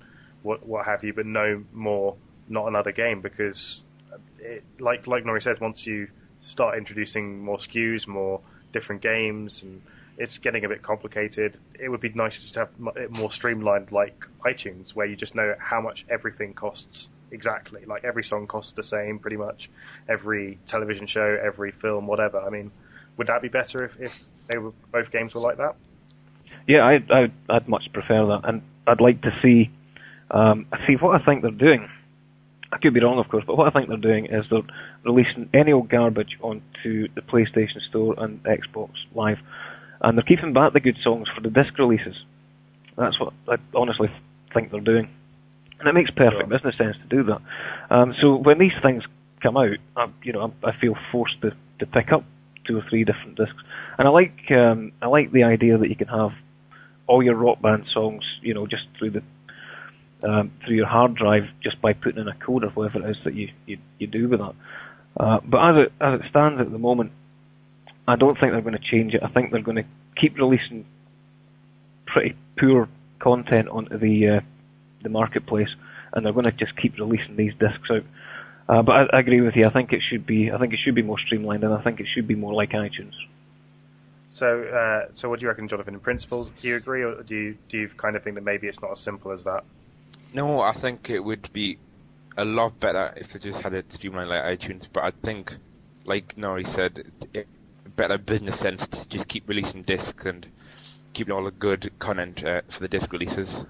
what what have you, but no more, not another game because, it, like like Nory says, once you start introducing more SKUs, more different games, and it's getting a bit complicated. It would be nice to have it more streamlined, like iTunes, where you just know how much everything costs exactly. Like every song costs the same, pretty much. Every television show, every film, whatever. I mean, would that be better if, if they were both games were like that? Yeah, I, I I'd much prefer that, and I'd like to see um, see what I think they're doing. I could be wrong, of course, but what I think they're doing is they're releasing any old garbage onto the PlayStation Store and Xbox Live, and they're keeping back the good songs for the disc releases. That's what I honestly think they're doing, and it makes perfect Sure. business sense to do that. Um, so when these things come out, I, you know, I, I feel forced to, to pick up two or three different discs, and I like um, I like the idea that you can have all your rock band songs, you know, just through the um, through your hard drive, just by putting in a code or whatever it is that you you, you do with that. Uh, but as it as it stands at the moment, I don't think they're going to change it. I think they're going to keep releasing pretty poor content onto the uh, the marketplace, and they're going to just keep releasing these discs out. Uh, but I, I agree with you. I think it should be. I think it should be more streamlined, and I think it should be more like iTunes. So, uh, so what do you reckon, Jonathan? In principle, do you agree, or do you do you kind of think that maybe it's not as simple as that? No, I think it would be a lot better if they just had it streamlined like iTunes. But I think, like Nory said, it, better business sense to just keep releasing discs and keeping all the good content uh, for the disc releases.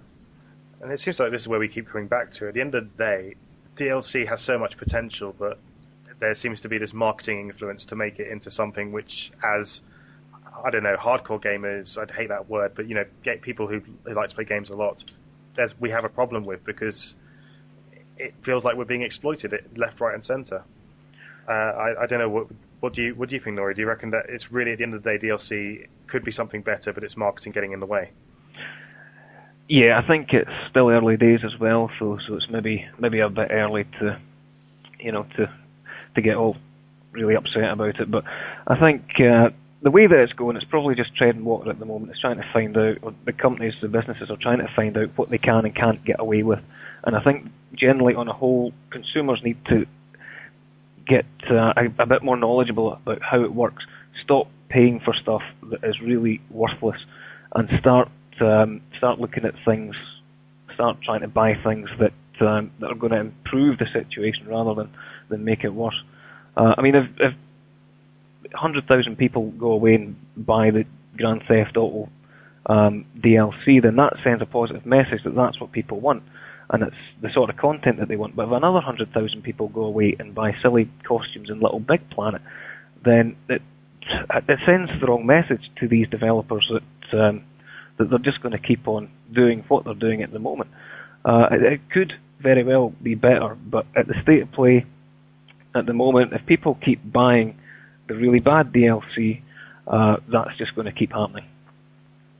And it seems like this is where we keep coming back to. At the end of the day, DLC has so much potential, but there seems to be this marketing influence to make it into something which, as I don't know, hardcore gamers, I'd hate that word, but you know, get people who, who like to play games a lot, there's we have a problem with because it feels like we're being exploited left, right, and centre. Uh, I, I don't know what what do you what do you think, Nory? Do you reckon that it's really at the end of the day DLC could be something better, but it's marketing getting in the way? Yeah, I think it's still early days as well, so so it's maybe maybe a bit early to, you know, to to get all really upset about it. But I think uh, the way that it's going, it's probably just treading water at the moment. It's trying to find out, or the companies, the businesses are trying to find out what they can and can't get away with. And I think generally, on a whole, consumers need to get uh, a, a bit more knowledgeable about how it works. Stop paying for stuff that is really worthless, and start um, start looking at things. Start trying to buy things that um, that are going to improve the situation rather than, than make it worse. Uh, I mean, if, if 100,000 people go away and buy the Grand Theft Auto um, DLC, then that sends a positive message that that's what people want, and it's the sort of content that they want. But if another 100,000 people go away and buy silly costumes in Little Big Planet, then it it sends the wrong message to these developers that um, that they're just going to keep on doing what they're doing at the moment. Uh, it, it could very well be better, but at the state of play at the moment, if people keep buying the really bad DLC, uh, that's just going to keep happening.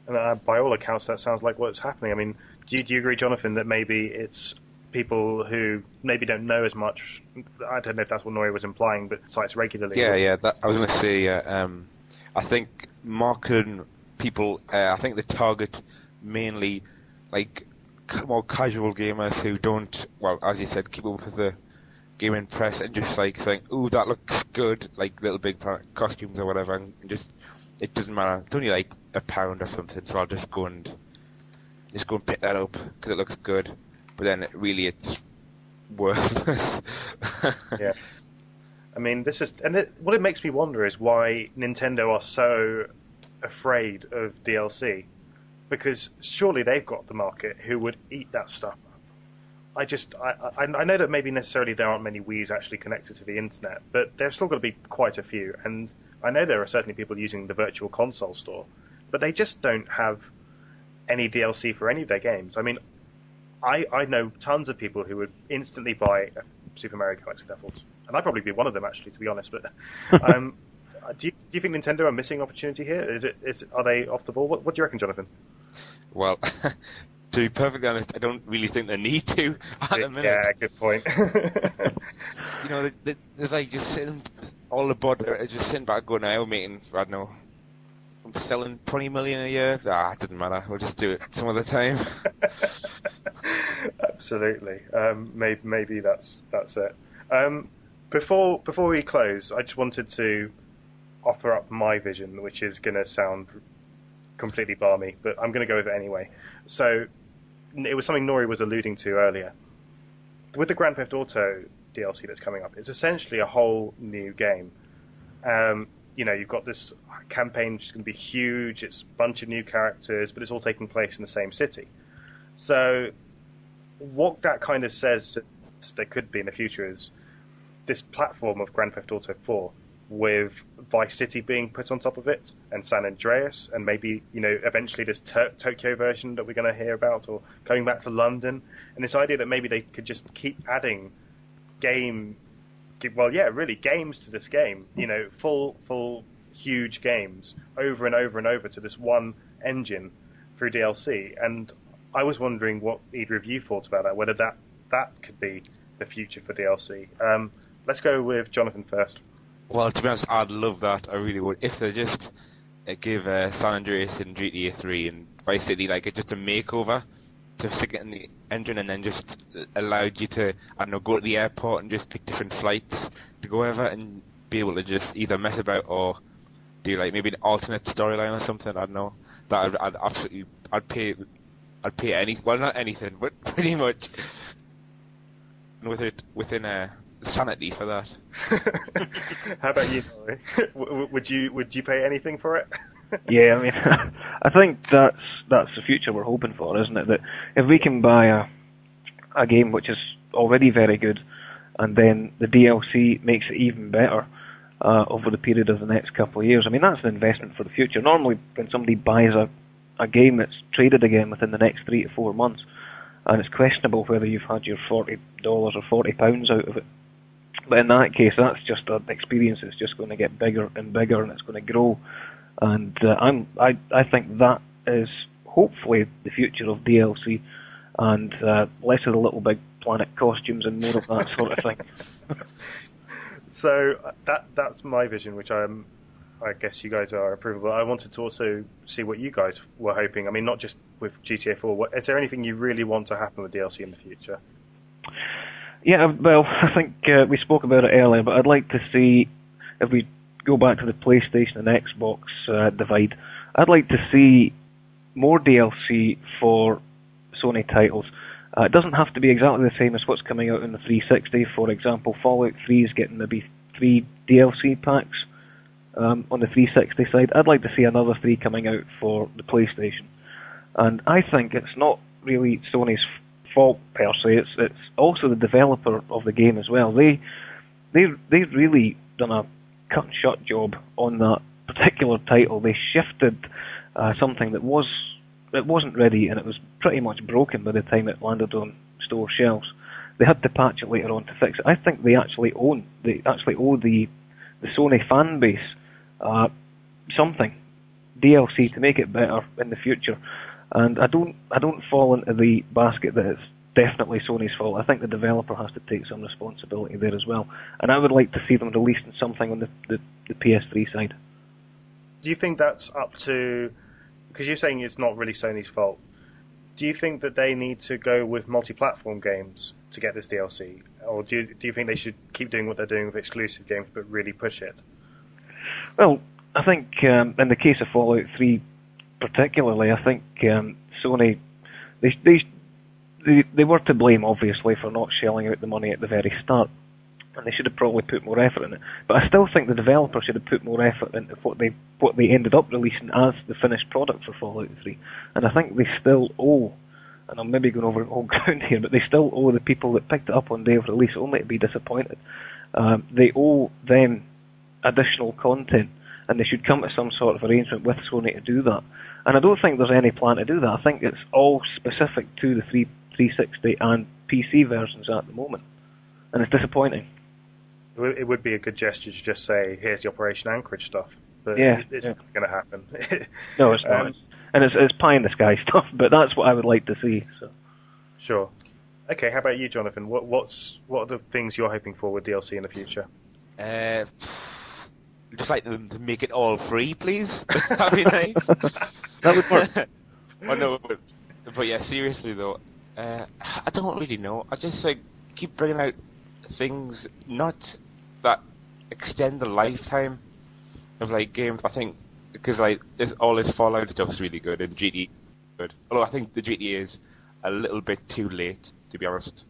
And uh, by all accounts, that sounds like what's happening. I mean, do you, do you agree, Jonathan, that maybe it's people who maybe don't know as much? I don't know if that's what Nory was implying, but sites regularly. Yeah, yeah. That, I was going to say, uh, um, I think marketing people, uh, I think they target mainly like more casual gamers who don't, well, as you said, keep up with the gaming press and just like think, "Ooh, that looks good," like Little Big costumes or whatever, and just it doesn't matter. It's only like a pound or something, so I'll just go and just go and pick that up because it looks good. But then it, really, it's worthless. yeah. I mean, this is, and it, what it makes me wonder is why Nintendo are so afraid of DLC, because surely they've got the market who would eat that stuff I just I, I, I know that maybe necessarily there aren't many Wii's actually connected to the internet, but there's still got to be quite a few. And I know there are certainly people using the Virtual Console store, but they just don't have any DLC for any of their games. I mean, I I know tons of people who would instantly buy Super Mario Galaxy levels, and I'd probably be one of them actually, to be honest. But um, do you do you think Nintendo are missing opportunity here? Is it is are they off the ball? What, what do you reckon, Jonathan? Well, to be perfectly honest, I don't really think they need to at the minute. Yeah, good point. you know, there's like just sitting, all the board are just sitting back going, "I'm making, I don't know, I'm selling 20 million a year. Ah, it doesn't matter. We'll just do it some other time." Absolutely. Um, maybe maybe that's that's it. Um, before before we close, I just wanted to offer up my vision, which is going to sound completely balmy, but I'm going to go with it anyway. So it was something Nory was alluding to earlier. With the Grand Theft Auto DLC that's coming up, it's essentially a whole new game. Um, you know, you've got this campaign which is going to be huge. It's a bunch of new characters, but it's all taking place in the same city. So, what that kind of says that there could be in the future is this platform of Grand Theft Auto 4 with Vice City being put on top of it, and San Andreas, and maybe you know eventually this to- Tokyo version that we're going to hear about, or going back to London, and this idea that maybe they could just keep adding game, well, yeah, really games to this game, you know, full, full, huge games over and over and over to this one engine through DLC, and I was wondering what either of you thought about that, whether that that could be the future for DLC. Um, let's go with Jonathan first. Well, to be honest, I'd love that. I really would. If they just uh, give uh, San Andreas and GTA 3 and City like just a makeover to stick it in the engine and then just allowed you to, I don't know, go to the airport and just pick different flights to go over and be able to just either mess about or do like maybe an alternate storyline or something. I don't know. That I'd, I'd absolutely, I'd pay, I'd pay any, well not anything, but pretty much And with it within a sanity for that. How about you, would you would you pay anything for it? yeah, I mean, I think that's that's the future we're hoping for, isn't it? That if we can buy a a game which is already very good, and then the DLC makes it even better uh, over the period of the next couple of years. I mean, that's an investment for the future. Normally, when somebody buys a a game that's traded again within the next three to four months, and it's questionable whether you've had your forty dollars or forty pounds out of it but in that case, that's just an experience that's just going to get bigger and bigger, and it's going to grow. And uh, I'm, I, I think that is hopefully the future of DLC, and uh, less of the little big planet costumes and more of that sort of thing. so that that's my vision, which I'm. I guess you guys are approvable. I wanted to also see what you guys were hoping. I mean, not just with GTA 4. What, is there anything you really want to happen with DLC in the future? Yeah, well, I think uh, we spoke about it earlier, but I'd like to see if we go back to the PlayStation and Xbox uh, divide. I'd like to see more DLC for Sony titles. Uh, it doesn't have to be exactly the same as what's coming out in the 360. For example, Fallout 3 is getting maybe three DLC packs um, on the 360 side. I'd like to see another three coming out for the PlayStation. And I think it's not really Sony's fault per se. It's it's also the developer of the game as well. They they they've really done a cut and shut job on that particular title. They shifted uh, something that was it wasn't ready and it was pretty much broken by the time it landed on store shelves. They had to patch it later on to fix it. I think they actually own they actually owe the the Sony fan base uh, something DLC to make it better in the future. And I don't I don't fall into the basket that it's definitely Sony's fault. I think the developer has to take some responsibility there as well. And I would like to see them releasing something on the, the, the PS3 side. Do you think that's up to because you're saying it's not really Sony's fault? Do you think that they need to go with multi-platform games to get this DLC, or do you, do you think they should keep doing what they're doing with exclusive games but really push it? Well, I think um, in the case of Fallout 3 particularly, I think um, Sony they, they they were to blame obviously for not shelling out the money at the very start, and they should have probably put more effort in it. But I still think the developer should have put more effort into what they what they ended up releasing as the finished product for Fallout 3, and I think they still owe. And I'm maybe going over old ground here, but they still owe the people that picked it up on day of release only to be disappointed. Um, they owe them additional content, and they should come to some sort of arrangement with Sony to do that. And I don't think there's any plan to do that. I think it's all specific to the 3, 360 and PC versions at the moment, and it's disappointing. It would be a good gesture to just say, "Here's the Operation Anchorage stuff," but Yeah, it's yeah. not going to happen. No, it's not. Um, and it's, it's pie in the sky stuff, but that's what I would like to see. So. Sure. Okay, how about you, Jonathan? What what's what are the things you're hoping for with DLC in the future? Uh, just like them to make it all free, please. That'd be nice. That would work. oh no, but, but yeah, seriously though, uh, I don't really know. I just like keep bringing out things not that extend the lifetime of like games. I think because like this, all this Fallout stuff's really good and GT good. Although I think the GTA is a little bit too late to be honest.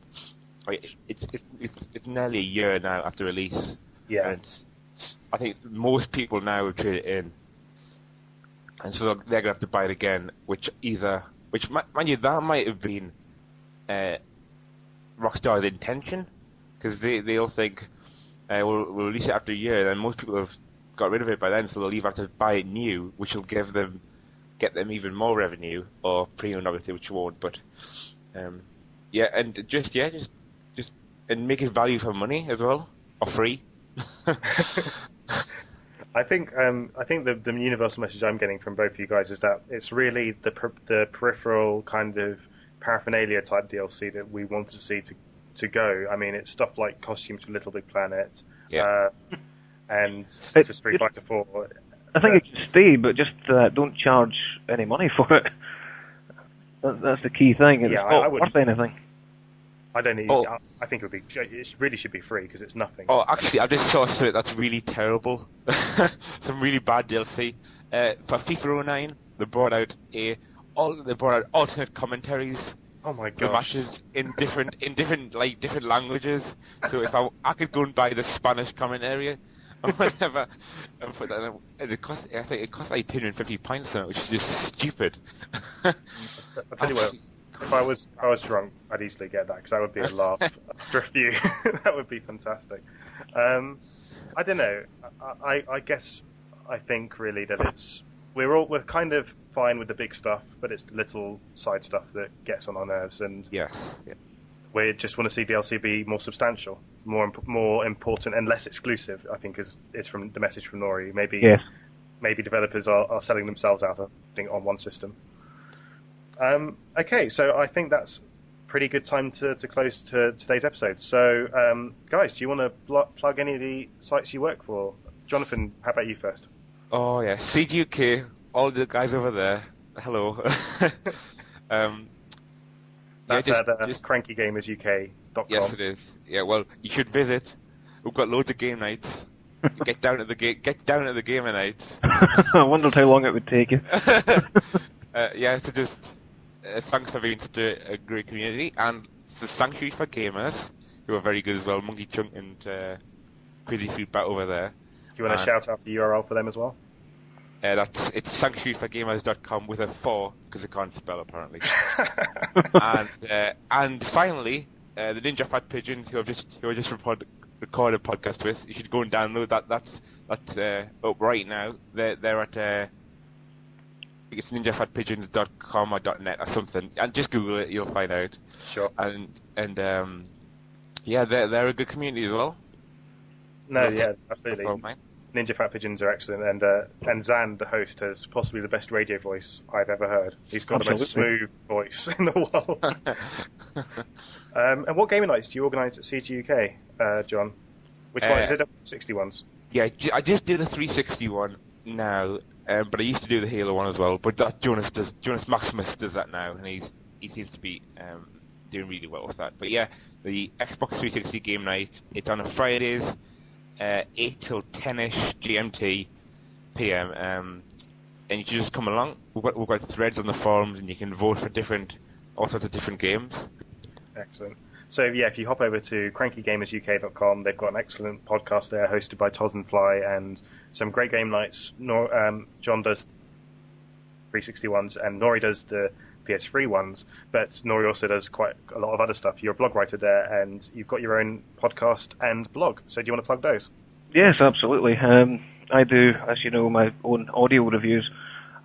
Like, it's it's it's it's nearly a year now after release. Yeah. And it's- it's- I think most people now have traded it in, and so they're gonna have to buy it again. Which either, which mi- mind you, that might have been uh, Rockstar's intention, because they they'll think uh, we'll, we'll release it after a year, and most people have got rid of it by then, so they'll either have to buy it new, which will give them get them even more revenue, or pre-owned obviously, which won't. But um, yeah, and just yeah, just just and make it value for money as well, or free. I think um, I think the, the universal message I'm getting from both of you guys is that it's really the per, the peripheral kind of paraphernalia type DLC that we want to see to to go. I mean, it's stuff like costumes for Little Big Planet, Yeah. uh, and It- for Street Fighter 4. I think it should stay, but just uh, don't charge any money for it. That, that's the key thing. It's Yeah, I- not I would- worth anything. I don't need. Oh. I, I think it would be. It really should be free because it's nothing. Oh, actually, I just saw something that's really terrible. Some really bad DLC. Uh, for FIFA 09, they brought out a all they brought out alternate commentaries Oh my god! matches in different in different like different languages. So if I I could go and buy the Spanish commentary or whatever, and put that. in- And it cost I think it cost like 250 pounds, something, which is just stupid. I'll tell you what. If I was if I was drunk, I'd easily get that because that would be a laugh after a few. that would be fantastic. Um, I don't know. I, I, I guess I think really that it's we're all we're kind of fine with the big stuff, but it's the little side stuff that gets on our nerves, and yes. Yeah. we just want to see DLC be more substantial, more imp- more important, and less exclusive. I think is is from the message from Nory. Maybe Yes. maybe developers are, are selling themselves out I think, on one system. Um, okay, so I think that's pretty good time to, to close to today's episode. So, um, guys, do you want to pl- plug any of the sites you work for? Jonathan, how about you first? Oh yeah, CGUK, all the guys over there. Hello. um, yeah, That's just- at uh, just- crankygamersuk.com. Yes, it is. Yeah, well, you should visit. We've got loads of game nights. get down at the ga- get down at the gamer nights. I wondered how long it would take you. uh, yeah, so just uh, thanks for being such a, a, great community, and the Sanctuary for Gamers, who are very good as well, Monkey Chunk and uh, Crazy Food Bat over there. Do you want to shout out the URL for them as well? Uh, that's it's sanctuaryforgamers.com with a four because I can't spell apparently. and uh, and finally, uh, the Ninja Fat Pigeons who have just who have just recorded a podcast with. You should go and download that. That's that's uh, up right now. They're they're at uh, it's ninjafatpigeons.com or .net or something, and just Google it. You'll find out. Sure. And and um, yeah, they're they're a good community as well. No, yeah, absolutely. Ninja Fat Pigeons are excellent, and uh, and Zan, the host, has possibly the best radio voice I've ever heard. He's got Absolutely. the most smooth voice in the world. um, and what gaming nights do you organise at CGUK, uh, John? Which uh, one is it? 60 ones. Yeah, I just did a 360 one now, um, but I used to do the Halo one as well. But that Jonas does, Jonas Maximus does that now, and he's he seems to be um, doing really well with that. But yeah, the Xbox 360 game night. It's on a Fridays uh, 8 till 10ish GMT PM. Um, and you just come along. We've got, we've got threads on the forums, and you can vote for different, all sorts of different games. Excellent. So yeah, if you hop over to crankygamersuk.com, they've got an excellent podcast there hosted by Toz and Fly and some great game nights. Nor, um, John does 360 ones and Nory does the PS3 ones, but Nory also does quite a lot of other stuff. You're a blog writer there, and you've got your own podcast and blog. So do you want to plug those? Yes, absolutely. Um, I do, as you know, my own audio reviews,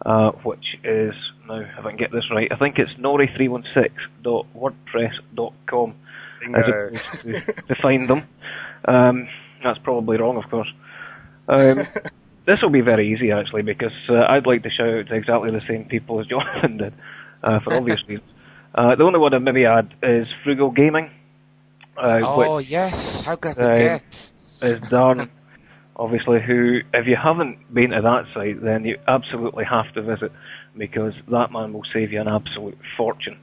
uh, which is now, if I can get this right, I think it's nory316.wordpress.com as opposed to, to find them. Um, that's probably wrong, of course. Um, this will be very easy actually because uh, I'd like to shout out to exactly the same people as Jonathan did uh, for obvious reasons. Uh, the only one I'd maybe add is Frugal Gaming. Uh, oh which, yes, how could I forget? is done, obviously. Who, if you haven't been to that site, then you absolutely have to visit because that man will save you an absolute fortune.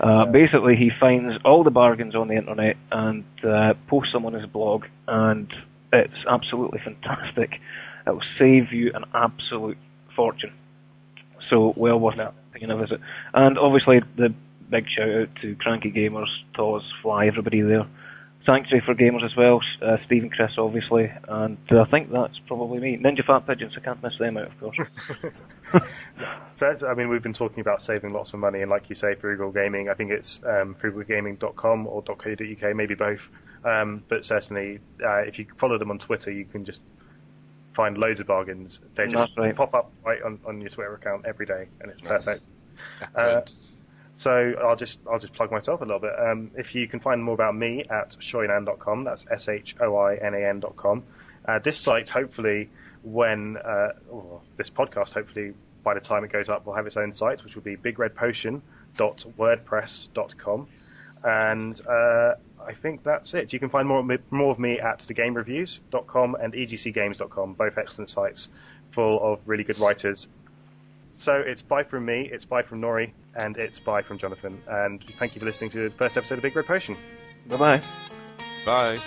Uh, basically, he finds all the bargains on the internet and uh, posts them on his blog, and it's absolutely fantastic. It will save you an absolute fortune. So, well worth it taking a visit. And obviously, the big shout out to Cranky Gamers, Toz, Fly, everybody there. Sanctuary for Gamers as well, uh, Stephen Chris obviously, and uh, I think that's probably me. Ninja Fat Pigeons, I can't miss them out, of course. so, I mean, we've been talking about saving lots of money, and like you say, Frugal Gaming, I think it's um, frugalgaming.com or .co.uk, maybe both. Um, but certainly, uh, if you follow them on Twitter, you can just find loads of bargains. They just pop up right on, on your Twitter account every day, and it's perfect. Uh, so I'll just I'll just plug myself a little bit. Um, if you can find more about me at shoinan.com, that's s h o i n a n.com. Uh, this site, hopefully, when uh, this podcast, hopefully by the time it goes up, will have its own site, which will be bigredpotion.wordpress.com. And uh, I think that's it. You can find more more of me at thegamereviews.com and egcgames.com, both excellent sites full of really good writers. So it's bye from me, it's bye from Nory, and it's bye from Jonathan. And thank you for listening to the first episode of Big Red Potion. Bye-bye. Bye.